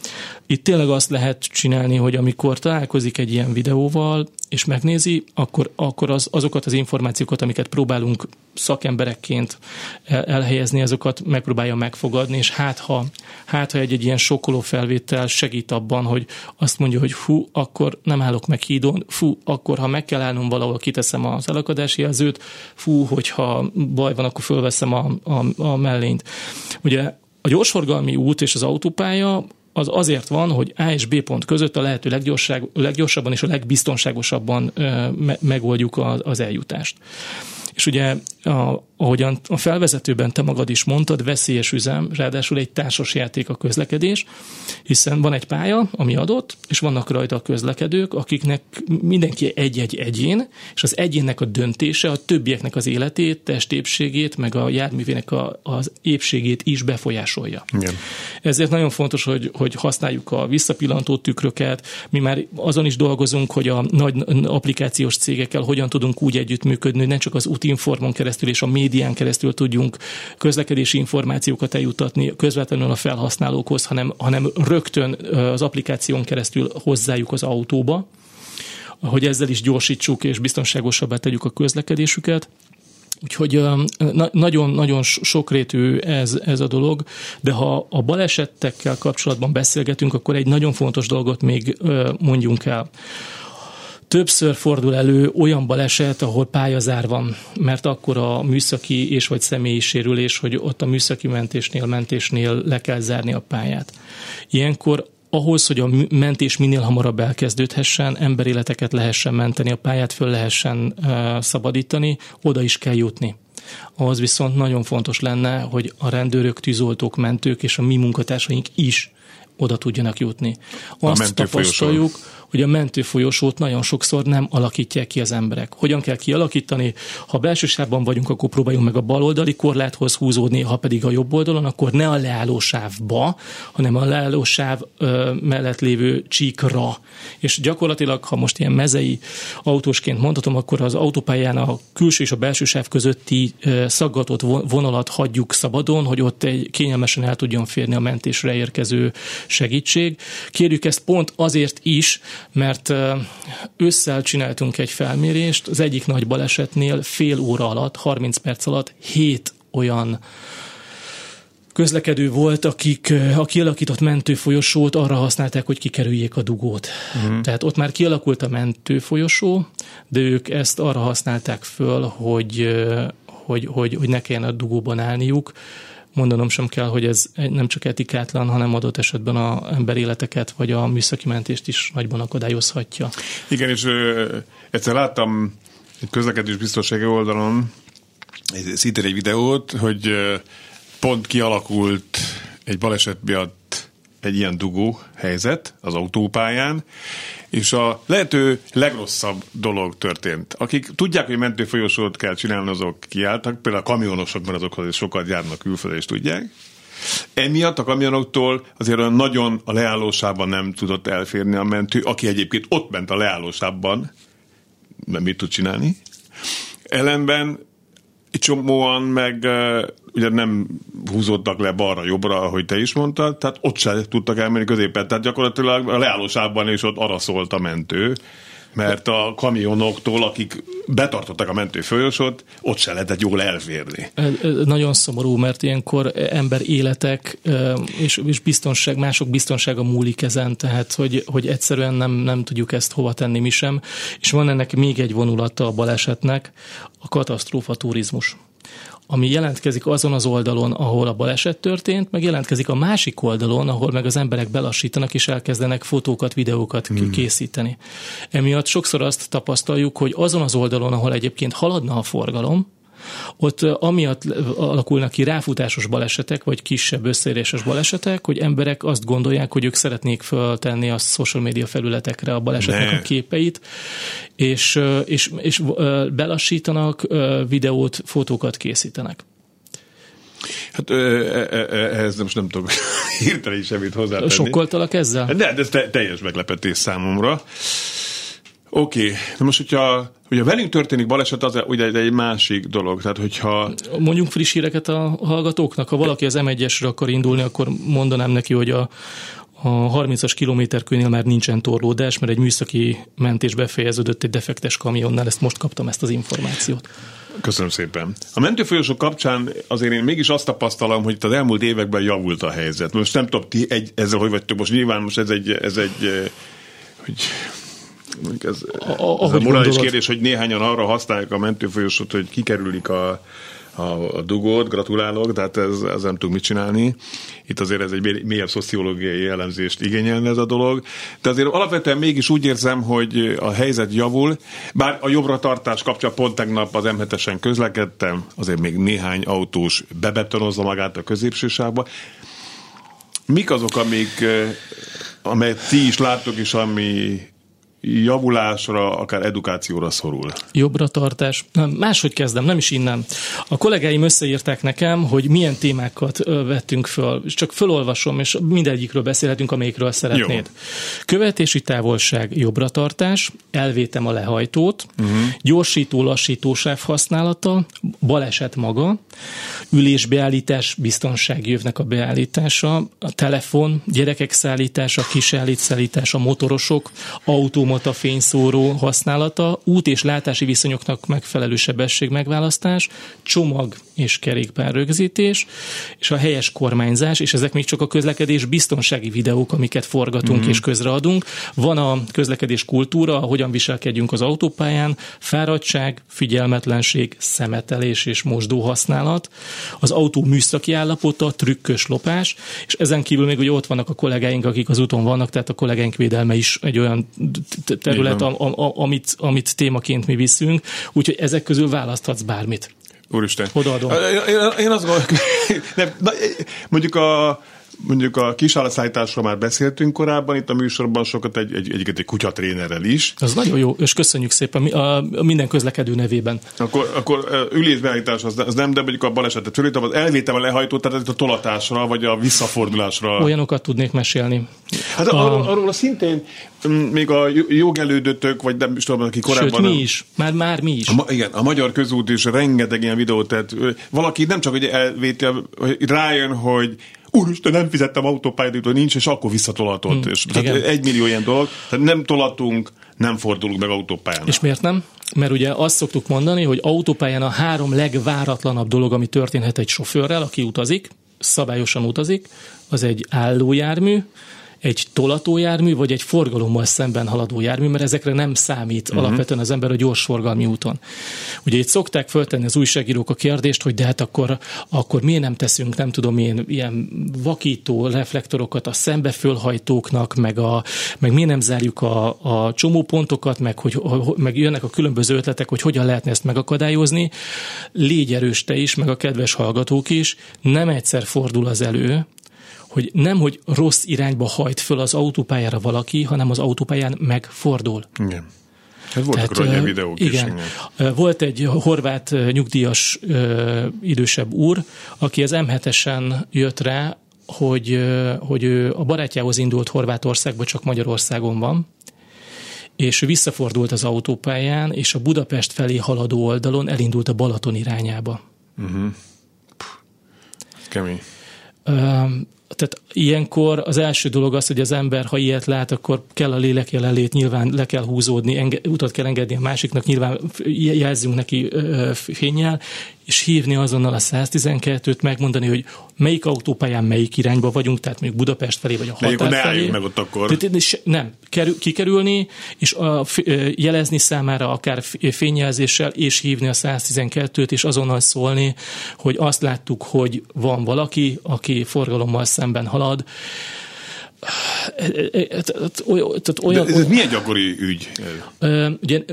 Itt tényleg azt lehet csinálni, hogy amikor találkozik egy ilyen videóval, és megnézi, akkor, akkor az, azokat az információkat, amiket próbálunk szakemberekként elhelyezni, azokat megpróbálja megfogadni, és hát ha, hát ha egy, egy ilyen sokkoló felvétel segít abban, hogy azt mondja, hogy fú, akkor nem állok meg hídon, fú, akkor ha meg kell állnom valahol, kiteszem az elakadási jelzőt, fú, hogyha baj van, akkor fölveszem a, a, a mellényt. Ugye a gyorsforgalmi út és az autópálya az azért van, hogy A és B pont között a lehető leggyorsabban és a legbiztonságosabban megoldjuk az eljutást. És ugye, a, ahogyan a felvezetőben te magad is mondtad, veszélyes üzem, ráadásul egy társas játék a közlekedés, hiszen van egy pálya, ami adott, és vannak rajta a közlekedők, akiknek mindenki egy-egy egyén, és az egyénnek a döntése a többieknek az életét, testépségét, meg a járművének a, az épségét is befolyásolja. Igen. Ezért nagyon fontos, hogy, hogy használjuk a visszapillantó tükröket, mi már azon is dolgozunk, hogy a nagy applikációs cégekkel hogyan tudunk úgy együttműködni, hogy nem csak az útinformon keresztül és a médián keresztül tudjunk közlekedési információkat eljutatni közvetlenül a felhasználókhoz, hanem, hanem rögtön az applikáción keresztül hozzájuk az autóba, hogy ezzel is gyorsítsuk és biztonságosabbá tegyük a közlekedésüket. Úgyhogy nagyon-nagyon sokrétű ez, ez a dolog, de ha a balesetekkel kapcsolatban beszélgetünk, akkor egy nagyon fontos dolgot még mondjunk el többször fordul elő olyan baleset, ahol pályazár van, mert akkor a műszaki és vagy személyi sérülés, hogy ott a műszaki mentésnél, mentésnél le kell zárni a pályát. Ilyenkor ahhoz, hogy a mentés minél hamarabb elkezdődhessen, emberéleteket lehessen menteni, a pályát föl lehessen szabadítani, oda is kell jutni. ahhoz viszont nagyon fontos lenne, hogy a rendőrök, tűzoltók, mentők és a mi munkatársaink is oda tudjanak jutni. Azt tapasztaljuk, hogy a mentőfolyosót nagyon sokszor nem alakítják ki az emberek. Hogyan kell kialakítani? Ha belső sávban vagyunk, akkor próbáljunk meg a baloldali korláthoz húzódni, ha pedig a jobb oldalon, akkor ne a leálló sávba, hanem a leálló sáv mellett lévő csíkra. És gyakorlatilag, ha most ilyen mezei autósként mondhatom, akkor az autópályán a külső és a belső sáv közötti szaggatott vonalat hagyjuk szabadon, hogy ott egy kényelmesen el tudjon férni a mentésre érkező segítség. Kérjük ezt pont azért is, mert ősszel csináltunk egy felmérést, az egyik nagy balesetnél fél óra alatt, 30 perc alatt 7 olyan közlekedő volt, akik a kialakított mentőfolyosót arra használták, hogy kikerüljék a dugót. Uh-huh. Tehát ott már kialakult a mentőfolyosó, de ők ezt arra használták föl, hogy, hogy, hogy, hogy ne kelljen a dugóban állniuk, mondanom sem kell, hogy ez nem csak etikátlan, hanem adott esetben a emberéleteket vagy a műszaki mentést is nagyban akadályozhatja. Igen, és ö, egyszer láttam egy közlekedés biztonsági oldalon egy, szintén egy videót, hogy pont kialakult egy baleset miatt egy ilyen dugó helyzet az autópályán, és a lehető legrosszabb dolog történt. Akik tudják, hogy mentőfolyosót kell csinálni, azok kiálltak, például a kamionosokban azokhoz sokat járnak külföldre, és tudják. Emiatt a kamionoktól azért olyan nagyon a leállósában nem tudott elférni a mentő, aki egyébként ott ment a leállósában, mert mit tud csinálni. Ellenben csomóan meg ugye nem húzódtak le balra-jobbra, ahogy te is mondtad, tehát ott se tudtak elmenni középen, tehát gyakorlatilag a leállósában is ott arra szólt a mentő, mert a kamionoktól, akik betartottak a mentő folyosót, ott se lehetett jól elférni. Nagyon szomorú, mert ilyenkor ember életek és, és biztonság, mások biztonsága múlik ezen, tehát hogy, hogy egyszerűen nem, nem tudjuk ezt hova tenni mi sem. És van ennek még egy vonulata a balesetnek, a katasztrófa turizmus ami jelentkezik azon az oldalon, ahol a baleset történt, meg jelentkezik a másik oldalon, ahol meg az emberek belassítanak és elkezdenek fotókat, videókat hmm. készíteni. Emiatt sokszor azt tapasztaljuk, hogy azon az oldalon, ahol egyébként haladna a forgalom, ott amiatt alakulnak ki ráfutásos balesetek, vagy kisebb összeéréses balesetek, hogy emberek azt gondolják, hogy ők szeretnék föltenni a social media felületekre a balesetnek ne. a képeit, és, és, és belassítanak, videót, fotókat készítenek. Hát ehhez most nem tudok [LAUGHS] hirtelen semmit hozzátenni. Sokkoltalak ezzel? De, de ez te, teljes meglepetés számomra. Oké, okay. na most, hogyha, hogyha velünk történik baleset, az ugye egy másik dolog. Tehát, hogyha... Mondjunk friss híreket a hallgatóknak. Ha valaki az M1-esre akar indulni, akkor mondanám neki, hogy a, a 30-as kilométerkőnél már nincsen torlódás, mert egy műszaki mentés befejeződött egy defektes kamionnál. Ezt most kaptam, ezt az információt. Köszönöm szépen. A mentőfolyosok kapcsán azért én mégis azt tapasztalom, hogy itt az elmúlt években javult a helyzet. Most nem tudom, ti egy, ezzel hogy vagytok, most nyilván most ez egy, ez egy hogy ez, a, ez a morális kérdés, hogy néhányan arra használják a mentőfolyosot, hogy kikerülik a, a, a dugót, gratulálok, de hát ez, ez nem tudunk mit csinálni. Itt azért ez egy mélyebb szociológiai jellemzést igényelne ez a dolog. De azért alapvetően mégis úgy érzem, hogy a helyzet javul, bár a jobbra tartás kapcsán pont tegnap az M7-esen közlekedtem, azért még néhány autós bebetonozza magát a középsőságba. Mik azok, amik, eh, amelyet ti is láttok, és ami javulásra, akár edukációra szorul? Jobbra tartás. Nem, máshogy kezdem, nem is innen. A kollégáim összeírták nekem, hogy milyen témákat vettünk föl. Csak fölolvasom, és mindegyikről beszélhetünk, amelyikről szeretnéd. Jó. Követési távolság, jobbra tartás, elvétem a lehajtót, uh-huh. gyorsító, lassító sáv használata, baleset maga, ülésbeállítás, biztonságjövnek a beállítása, a telefon, gyerekek szállítása, szállítása, motorosok, automata automata fényszóró használata, út és látási viszonyoknak megfelelő sebesség megválasztás, csomag és kerékpár rögzítés, és a helyes kormányzás, és ezek még csak a közlekedés biztonsági videók, amiket forgatunk mm-hmm. és közreadunk. Van a közlekedés kultúra, hogyan viselkedjünk az autópályán, fáradtság, figyelmetlenség, szemetelés és mosdó használat, az autó műszaki állapota, trükkös lopás, és ezen kívül még ugye ott vannak a kollégáink, akik az úton vannak, tehát a kollégáink védelme is egy olyan terület, a, a, amit, amit témaként mi viszünk, úgyhogy ezek közül választhatsz bármit. Úristen. Odaadom. Én, azt gondolom, [LAUGHS] nem, na, mondjuk a Mondjuk a kisállatszállításról már beszéltünk korábban, itt a műsorban sokat egy, egy, egy, egy kutyatrénerrel is. Az nagyon jó, és köszönjük szépen a, a minden közlekedő nevében. Akkor, akkor ülésbeállítás az, az nem, de mondjuk a balesetet fölítem, az elvétem a lehajtó, tehát a tolatásra, vagy a visszafordulásra. Olyanokat tudnék mesélni. Hát a, arról, arról szintén mm, még a jogelődötök, vagy nem is tudom, aki korábban... Sőt, mi is. Már, már mi is. A, igen, a Magyar Közút is rengeteg ilyen videót, tehát valaki nem csak, hogy elvéti, rájön, hogy úristen, nem fizettem autópályát, nincs, és akkor visszatolatott. Mm, és, tehát egy millió ilyen dolog. Tehát nem tolatunk, nem fordulunk meg autópályán. És miért nem? Mert ugye azt szoktuk mondani, hogy autópályán a három legváratlanabb dolog, ami történhet egy sofőrrel, aki utazik, szabályosan utazik, az egy állójármű, egy tolatójármű, vagy egy forgalommal szemben haladó jármű, mert ezekre nem számít uh-huh. alapvetően az ember a gyors forgalmi úton. Ugye itt szokták föltenni az újságírók a kérdést, hogy de hát akkor, akkor miért nem teszünk, nem tudom én, ilyen vakító reflektorokat a szembefölhajtóknak, meg, a, meg miért nem zárjuk a, a csomópontokat, meg, hogy, meg jönnek a különböző ötletek, hogy hogyan lehetne ezt megakadályozni. Légy erős te is, meg a kedves hallgatók is, nem egyszer fordul az elő, hogy nem, hogy rossz irányba hajt föl az autópályára valaki, hanem az autópályán megfordul. Igen. Hát voltak Tehát, ilyen videók igen. is. Igen. Volt egy horvát nyugdíjas idősebb úr, aki az M7-esen jött rá, hogy, hogy ő a barátjához indult Horvátországba, csak Magyarországon van, és ő visszafordult az autópályán, és a Budapest felé haladó oldalon elindult a Balaton irányába. Uh-huh. Kemény tehát ilyenkor az első dolog az, hogy az ember, ha ilyet lát, akkor kell a lélek jelenlét, nyilván le kell húzódni, enge, utat kell engedni a másiknak, nyilván jelzünk neki fényjel, és hívni azonnal a 112-t, megmondani, hogy melyik autópályán melyik irányba vagyunk, tehát még Budapest felé, vagy a határ ne felé. meg ott akkor. Tehát, nem, kerül, kikerülni, és a, jelezni számára akár fényjelzéssel, és hívni a 112-t, és azonnal szólni, hogy azt láttuk, hogy van valaki, aki forgalommal szemben halad, tehát olyan, ez, ez milyen gyakori ügy? Ugye,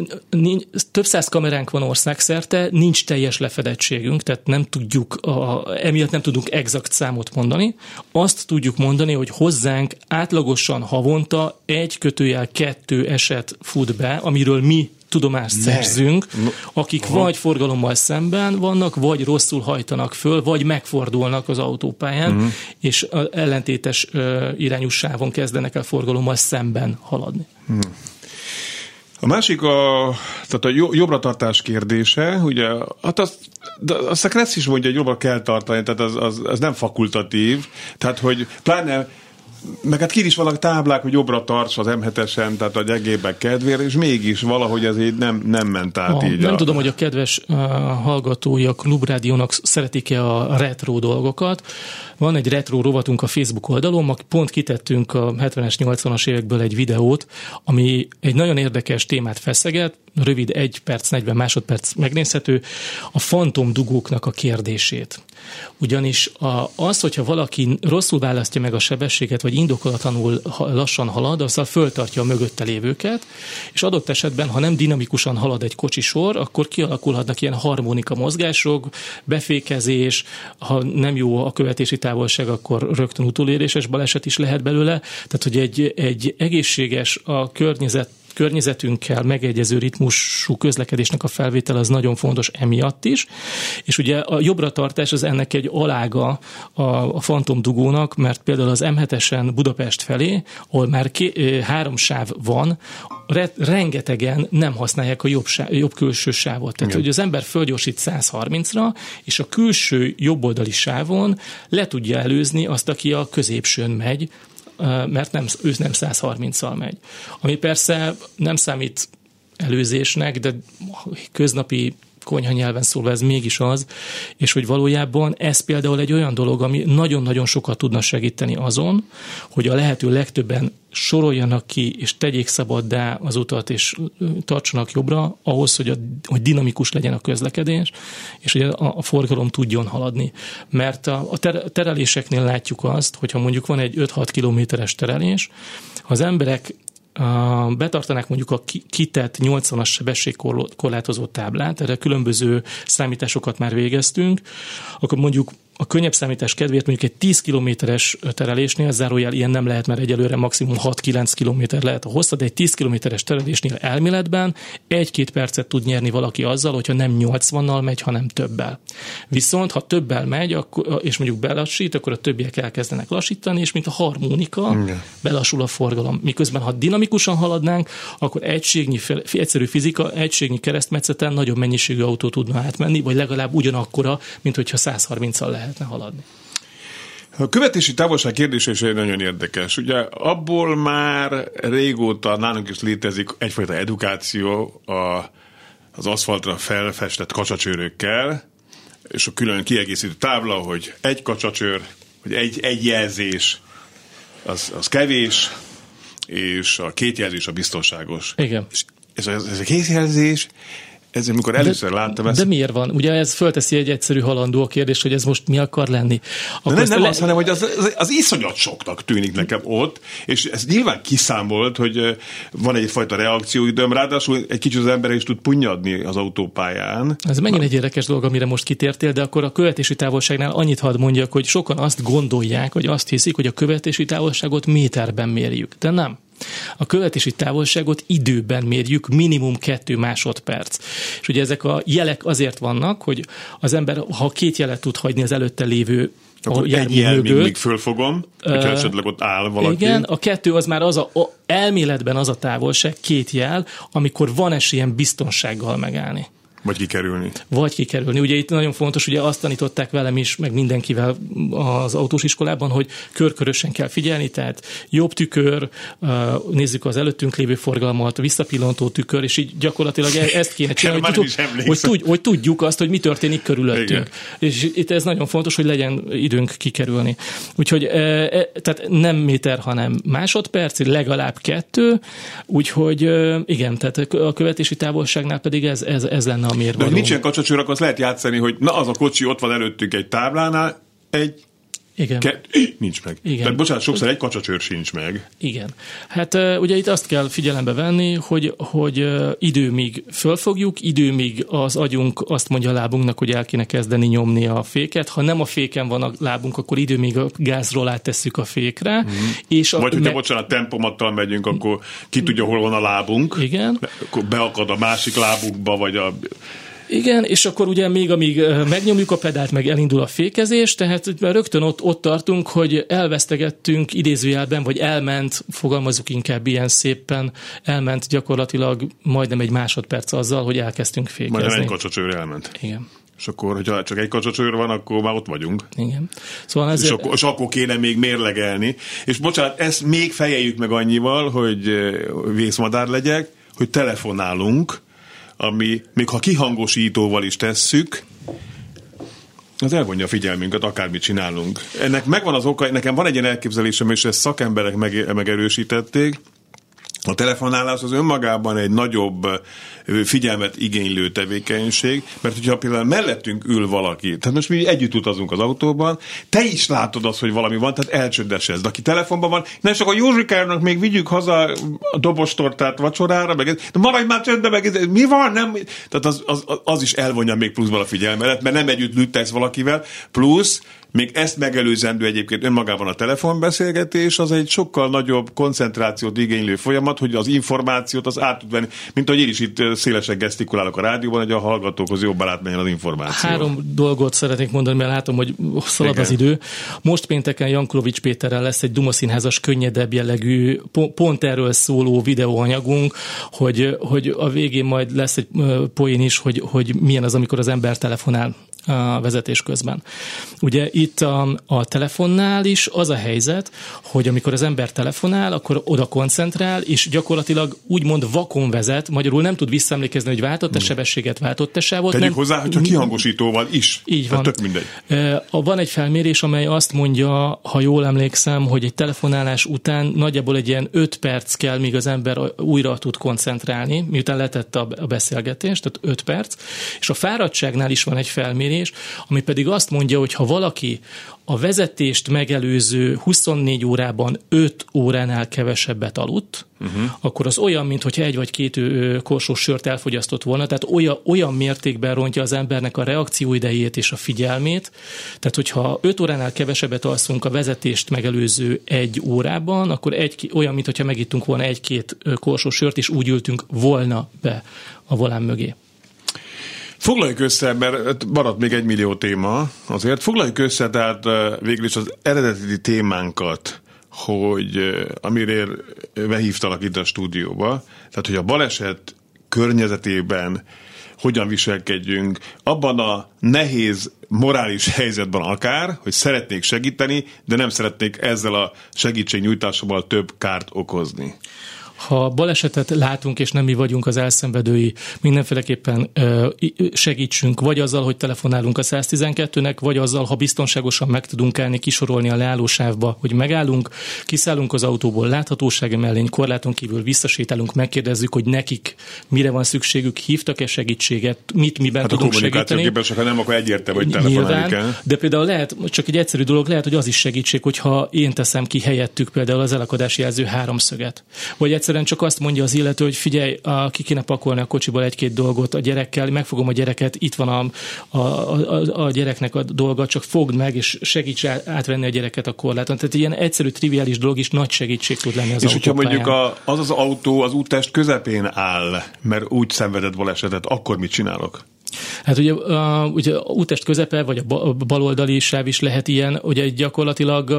több száz kameránk van országszerte, nincs teljes lefedettségünk, tehát nem tudjuk, a, emiatt nem tudunk exakt számot mondani. Azt tudjuk mondani, hogy hozzánk átlagosan havonta egy kötőjel kettő eset fut be, amiről mi tudomást ne. szerzünk, akik Aha. vagy forgalommal szemben vannak, vagy rosszul hajtanak föl, vagy megfordulnak az autópályán, uh-huh. és ellentétes irányú sávon kezdenek el forgalommal szemben haladni. Uh-huh. A másik a, tehát a jobbra tartás kérdése, ugye, hát azt, de azt a Kressz is mondja, hogy jobbra kell tartani, tehát az, az, az nem fakultatív, tehát hogy pláne meg hát ki is vannak táblák, hogy jobbra tarts az M7-esen, tehát a gyengébbek kedvére, és mégis valahogy ez így nem, nem ment át a, így. Nem a... tudom, hogy a kedves uh, hallgatói a Klubrádiónak szeretik-e a retro dolgokat. Van egy retro rovatunk a Facebook oldalon, pont kitettünk a 70-es, 80-as évekből egy videót, ami egy nagyon érdekes témát feszeget, rövid 1 perc, 40 másodperc megnézhető, a fantom dugóknak a kérdését. Ugyanis a, az, hogyha valaki rosszul választja meg a sebességet, vagy indokolatlanul lassan halad, azzal föltartja a mögötte lévőket, és adott esetben, ha nem dinamikusan halad egy kocsisor, akkor kialakulhatnak ilyen harmonika mozgások, befékezés, ha nem jó a követési távolság, akkor rögtön utoléréses baleset is lehet belőle. Tehát, hogy egy, egy egészséges a környezet környezetünkkel megegyező ritmusú közlekedésnek a felvétel az nagyon fontos emiatt is, és ugye a jobbra tartás az ennek egy alága a, a Fantom dugónak, mert például az M7-esen Budapest felé, ahol már ké, három sáv van, re, rengetegen nem használják a jobb, sáv, jobb külső sávot. Tehát, Igen. hogy az ember fölgyorsít 130-ra, és a külső jobboldali sávon le tudja előzni azt, aki a középsőn megy, mert nem, ő nem 130-szal megy. Ami persze nem számít előzésnek, de köznapi konyha nyelven szólva ez mégis az, és hogy valójában ez például egy olyan dolog, ami nagyon-nagyon sokat tudna segíteni azon, hogy a lehető legtöbben soroljanak ki, és tegyék szabaddá az utat, és tartsanak jobbra, ahhoz, hogy, a, hogy dinamikus legyen a közlekedés, és hogy a, a forgalom tudjon haladni. Mert a, a ter, tereléseknél látjuk azt, hogyha mondjuk van egy 5-6 kilométeres terelés, ha az emberek betartanák mondjuk a kitett 80-as sebességkorlátozó táblát, erre különböző számításokat már végeztünk, akkor mondjuk a könnyebb számítás kedvéért mondjuk egy 10 kilométeres terelésnél, zárójel ilyen nem lehet, mert egyelőre maximum 6-9 kilométer lehet a hossza, de egy 10 kilométeres terelésnél elméletben egy-két percet tud nyerni valaki azzal, hogyha nem 80-nal megy, hanem többel. Viszont, ha többel megy, akkor, és mondjuk belassít, akkor a többiek elkezdenek lassítani, és mint a harmonika, Igen. belassul a forgalom. Miközben, ha dinamikusan haladnánk, akkor egységnyi, egyszerű fizika, egységnyi keresztmetszeten nagyobb mennyiségű autó tudna átmenni, vagy legalább ugyanakkora, mint hogyha 130-al lehet lehetne haladni. A követési távolság kérdése is nagyon érdekes. Ugye abból már régóta nálunk is létezik egyfajta edukáció a, az aszfaltra felfestett kacsacsőrökkel, és a külön kiegészítő tábla, hogy egy kacsacsőr, hogy egy, egy jelzés, az, az kevés, és a két jelzés a biztonságos. Igen. És ez, ez, a két jelzés, ez, amikor először de, láttam ezt... De miért van? Ugye ez fölteszi egy egyszerű halandó a kérdés, hogy ez most mi akar lenni. Akkor de nem, nem le... az, hanem hogy az, az, az iszonyat soknak tűnik nekem ott, és ez nyilván kiszámolt, hogy van egyfajta reakcióidőm, ráadásul egy kicsit az ember is tud punyadni az autópályán. Ez mennyire egy érdekes dolog, amire most kitértél, de akkor a követési távolságnál annyit hadd mondjak, hogy sokan azt gondolják, hogy azt hiszik, hogy a követési távolságot méterben mérjük, de nem. A követési távolságot időben mérjük, minimum kettő másodperc. És ugye ezek a jelek azért vannak, hogy az ember, ha két jelet tud hagyni az előtte lévő akkor egy jel még, még fölfogom, hogyha uh, esetleg ott áll valaki. Igen, a kettő az már az a, a elméletben az a távolság, két jel, amikor van esélyem biztonsággal megállni. Vagy kikerülni. Vagy kikerülni. Ugye itt nagyon fontos, ugye azt tanították velem is, meg mindenkivel az autós iskolában, hogy körkörösen kell figyelni, tehát jobb tükör, nézzük az előttünk lévő forgalmat, visszapillantó tükör, és így gyakorlatilag e- ezt kéne csinálni, hogy, hogy, tudj, hogy tudjuk azt, hogy mi történik körülöttünk. Igen. És itt ez nagyon fontos, hogy legyen időnk kikerülni. Úgyhogy e, tehát nem méter, hanem másodperc, legalább kettő, úgyhogy igen, tehát a követési távolságnál pedig ez, ez, ez lenne a mérvadó. De nincsen kacsacsőr, akkor azt lehet játszani, hogy na az a kocsi ott van előttünk egy táblánál, egy igen. Ke- nincs meg. Igen. De bocsánat, sokszor egy kacsacsőr sincs meg. Igen. Hát ugye itt azt kell figyelembe venni, hogy, hogy idő még fölfogjuk, idő még az agyunk azt mondja a lábunknak, hogy el kéne kezdeni nyomni a féket. Ha nem a féken van a lábunk, akkor idő még a gázról áttesszük a fékre. Mm-hmm. És a, Vagy hogyha, me- bocsánat, tempomattal megyünk, akkor ki tudja, hol van a lábunk. Igen. Akkor beakad a másik lábukba, vagy a igen, és akkor ugye még amíg megnyomjuk a pedált, meg elindul a fékezés, tehát rögtön ott, ott tartunk, hogy elvesztegettünk idézőjelben, vagy elment, fogalmazunk inkább ilyen szépen, elment gyakorlatilag majdnem egy másodperc azzal, hogy elkezdtünk fékezni. Majdnem egy kacsacsőr elment. Igen. És akkor, hogyha csak egy kacsacsőr van, akkor már ott vagyunk. Igen. Szóval ezért... és, akkor, és akkor kéne még mérlegelni. És bocsánat, ezt még fejeljük meg annyival, hogy vészmadár legyek, hogy telefonálunk, ami még ha kihangosítóval is tesszük, az elvonja a figyelmünket, akármit csinálunk. Ennek megvan az oka, nekem van egy ilyen elképzelésem, és ezt szakemberek meg, megerősítették, a telefonálás az önmagában egy nagyobb figyelmet igénylő tevékenység, mert hogyha például mellettünk ül valaki, tehát most mi együtt utazunk az autóban, te is látod azt, hogy valami van, tehát elcsöndesez. De aki telefonban van, nem csak a Józsikának még vigyük haza a dobostortát vacsorára, meg, de maradj már csöndbe, meg mi van? Nem? Tehát az, az, az, is elvonja még pluszban a figyelmet, mert nem együtt lüttesz valakivel, plusz még ezt megelőzendő egyébként önmagában a telefonbeszélgetés, az egy sokkal nagyobb koncentrációt igénylő folyamat, hogy az információt az át tud venni, mint ahogy én is itt szélesen gesztikulálok a rádióban, hogy a hallgatókhoz jobban átmenjen az információ. Három dolgot szeretnék mondani, mert látom, hogy szalad Igen. az idő. Most pénteken Jankulovics Péterrel lesz egy Duma Színházas könnyedebb jellegű, pont erről szóló videóanyagunk, hogy, hogy a végén majd lesz egy poén is, hogy, hogy milyen az, amikor az ember telefonál a vezetés közben. Ugye itt a, a telefonnál is az a helyzet, hogy amikor az ember telefonál, akkor oda koncentrál, és gyakorlatilag úgymond vakon vezet, magyarul nem tud visszaemlékezni, hogy váltott-e hmm. sebességet, váltott-e sávot. Tegyük nem, hozzá, hogyha kihangosítóval is. Így van. Tök mindegy. Van egy felmérés, amely azt mondja, ha jól emlékszem, hogy egy telefonálás után nagyjából egy ilyen 5 perc kell, míg az ember újra tud koncentrálni, miután letette a beszélgetést, tehát 5 perc, és a fáradtságnál is van egy felmérés, felmérés, ami pedig azt mondja, hogy ha valaki a vezetést megelőző 24 órában 5 óránál kevesebbet aludt, uh-huh. akkor az olyan, mintha egy vagy két korsós sört elfogyasztott volna, tehát olyan, olyan mértékben rontja az embernek a reakcióidejét és a figyelmét, tehát hogyha 5 óránál kevesebbet alszunk a vezetést megelőző egy órában, akkor egy, olyan, mintha megittunk volna egy-két korsós sört, és úgy ültünk volna be a volán mögé. Foglaljuk össze, mert maradt még egy millió téma, azért. Foglaljuk össze, tehát végül is az eredeti témánkat, hogy amire behívtalak itt a stúdióba, tehát hogy a baleset környezetében hogyan viselkedjünk, abban a nehéz morális helyzetben akár, hogy szeretnék segíteni, de nem szeretnék ezzel a segítségnyújtásával több kárt okozni ha balesetet látunk, és nem mi vagyunk az elszenvedői, mindenféleképpen segítsünk, vagy azzal, hogy telefonálunk a 112-nek, vagy azzal, ha biztonságosan meg tudunk állni, kisorolni a leállósávba, hogy megállunk, kiszállunk az autóból, láthatósági mellény, korláton kívül visszasétálunk, megkérdezzük, hogy nekik mire van szükségük, hívtak-e segítséget, mit miben hát tudunk segíteni. ha nem, akkor egyértelmű, hogy telefonálni kell. De például lehet, csak egy egyszerű dolog, lehet, hogy az is segítség, hogyha én teszem ki helyettük például az elakadási jelző háromszöget. Vagy egyszer egyszerűen csak azt mondja az illető, hogy figyelj, ki kéne pakolni a kocsiból egy-két dolgot a gyerekkel, megfogom a gyereket, itt van a, a, a, a gyereknek a dolga, csak fogd meg, és segíts átvenni a gyereket a korláton. Tehát ilyen egyszerű, triviális dolog is nagy segítség tud lenni az És hogyha mondjuk a, az az autó az úttest közepén áll, mert úgy szenvedett balesetet, akkor mit csinálok? Hát ugye, a, ugye a útest közepe, vagy a baloldali sáv is lehet ilyen, ugye gyakorlatilag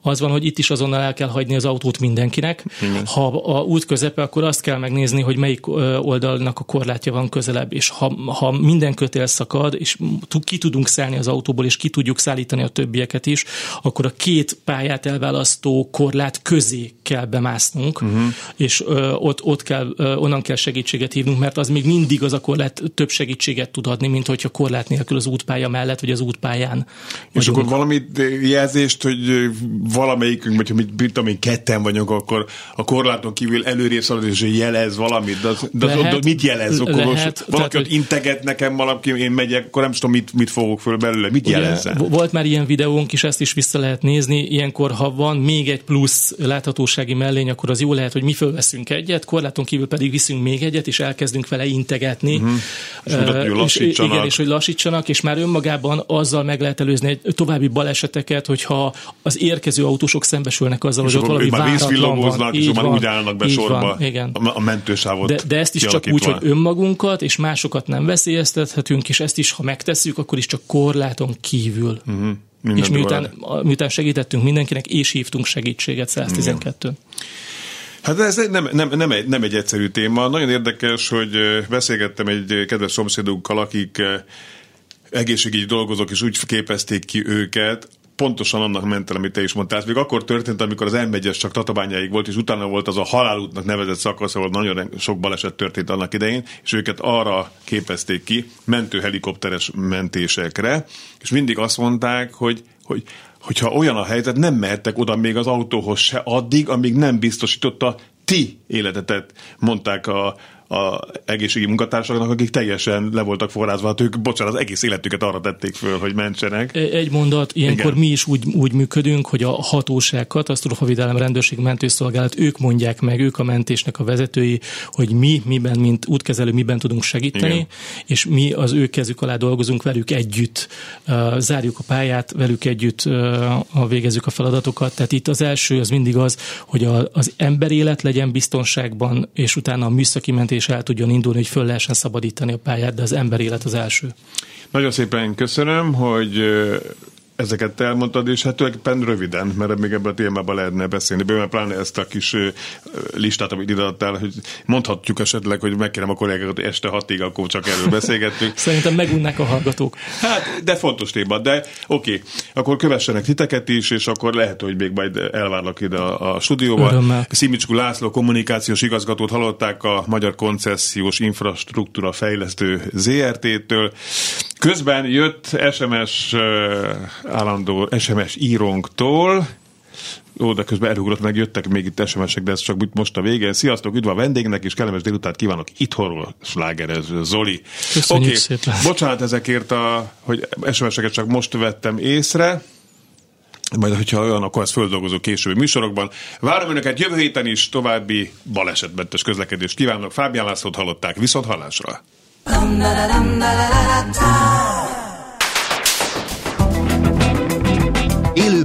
az van, hogy itt is azonnal el kell hagyni az autót mindenkinek. Igen. Ha a út közepe, akkor azt kell megnézni, hogy melyik oldalnak a korlátja van közelebb, és ha, ha minden kötél szakad, és ki tudunk szállni az autóból, és ki tudjuk szállítani a többieket is, akkor a két pályát elválasztó korlát közé kell bemásznunk, uh-huh. és ott, ott kell, onnan kell segítséget hívnunk, mert az még mindig az a korlát több segítséget tud adni, mint hogyha korlát nélkül az útpálya mellett, vagy az útpályán. És vagyunk. akkor valami jelzést, hogy valamelyikünk, vagy mit, mit tudom én, ketten vagyunk, akkor a korláton kívül előrébb szalad, és jelez valamit. De, az, de lehet, az, mit jelez? Akkor lehet, most valaki tehát, ott integet nekem, valaki, én megyek, akkor nem tudom, mit, mit fogok föl belőle. Mit jelezzen? Volt már ilyen videónk is, ezt is vissza lehet nézni. Ilyenkor, ha van még egy plusz láthatósági mellény, akkor az jó lehet, hogy mi fölveszünk egyet, korláton kívül pedig viszünk még egyet, és elkezdünk vele integetni. Uh-huh. És uh, lassítsanak. Igen, és hogy lassítsanak, és már önmagában azzal meg lehet előzni egy további baleseteket, hogyha az érkező autósok szembesülnek azzal, és hogy ott valami váratlan van. És már úgy állnak be sorba van, igen. a mentősávot de, de ezt is csak úgy, hogy önmagunkat és másokat nem veszélyeztethetünk, és ezt is, ha megtesszük, akkor is csak korláton kívül. Uh-huh. és miután, miután segítettünk mindenkinek, és hívtunk segítséget 112 Hát ez nem, nem, nem, egy, nem egy egyszerű téma. Nagyon érdekes, hogy beszélgettem egy kedves szomszédunkkal, akik egészségügyi dolgozók, és úgy képezték ki őket, pontosan annak ment el, amit te is mondtál. Még akkor történt, amikor az m csak Tatabányáig volt, és utána volt az a halálútnak nevezett szakasz, ahol nagyon sok baleset történt annak idején, és őket arra képezték ki, mentőhelikopteres mentésekre, és mindig azt mondták, hogy, hogy hogyha olyan a helyzet, nem mehettek oda még az autóhoz se addig, amíg nem biztosította ti életetet, mondták a, a egészségi munkatársaknak, akik teljesen le voltak forrázva, hát ők, bocsánat, az egész életüket arra tették föl, hogy mentsenek. Egy mondat, ilyenkor Igen. mi is úgy, úgy működünk, hogy a hatóság, katasztrófavédelem, rendőrség, mentőszolgálat, ők mondják meg, ők a mentésnek a vezetői, hogy mi, miben, mint útkezelő, miben tudunk segíteni, Igen. és mi az ő kezük alá dolgozunk velük együtt, uh, zárjuk a pályát, velük együtt uh, végezzük a feladatokat. Tehát itt az első az mindig az, hogy az ember élet legyen biztonságban, és utána a műszaki mentés és el tudjon indulni, hogy föl lehessen szabadítani a pályát, de az ember élet az első. Nagyon szépen köszönöm, hogy ezeket elmondtad, és hát tulajdonképpen röviden, mert még ebben a témában lehetne beszélni, bőven pláne ezt a kis listát, amit ide adtál, hogy mondhatjuk esetleg, hogy megkérem a kollégákat, este hatig, akkor csak erről beszélgettünk. [LAUGHS] Szerintem megunnák a hallgatók. Hát, de fontos téma, de oké, okay. akkor kövessenek titeket is, és akkor lehet, hogy még majd elvárlak ide a, a stúdióba. Örömmel. Szimicskú László kommunikációs igazgatót hallották a Magyar Koncesziós Infrastruktúra Fejlesztő ZRT-től. Közben jött SMS állandó SMS írónktól, Jó, de közben elugrott meg, jöttek még itt SMS-ek, de ez csak most a vége. Sziasztok, üdv a vendégnek, és kellemes délután kívánok itthonról, slágerez Zoli. Köszönjük okay. szépen. Bocsánat ezekért, a, hogy SMS-eket csak most vettem észre majd, hogyha olyan, akkor ezt földolgozó későbbi műsorokban. Várom önöket jövő héten is további balesetmentes közlekedést kívánok. Fábián Lászlót hallották, viszont hallásra.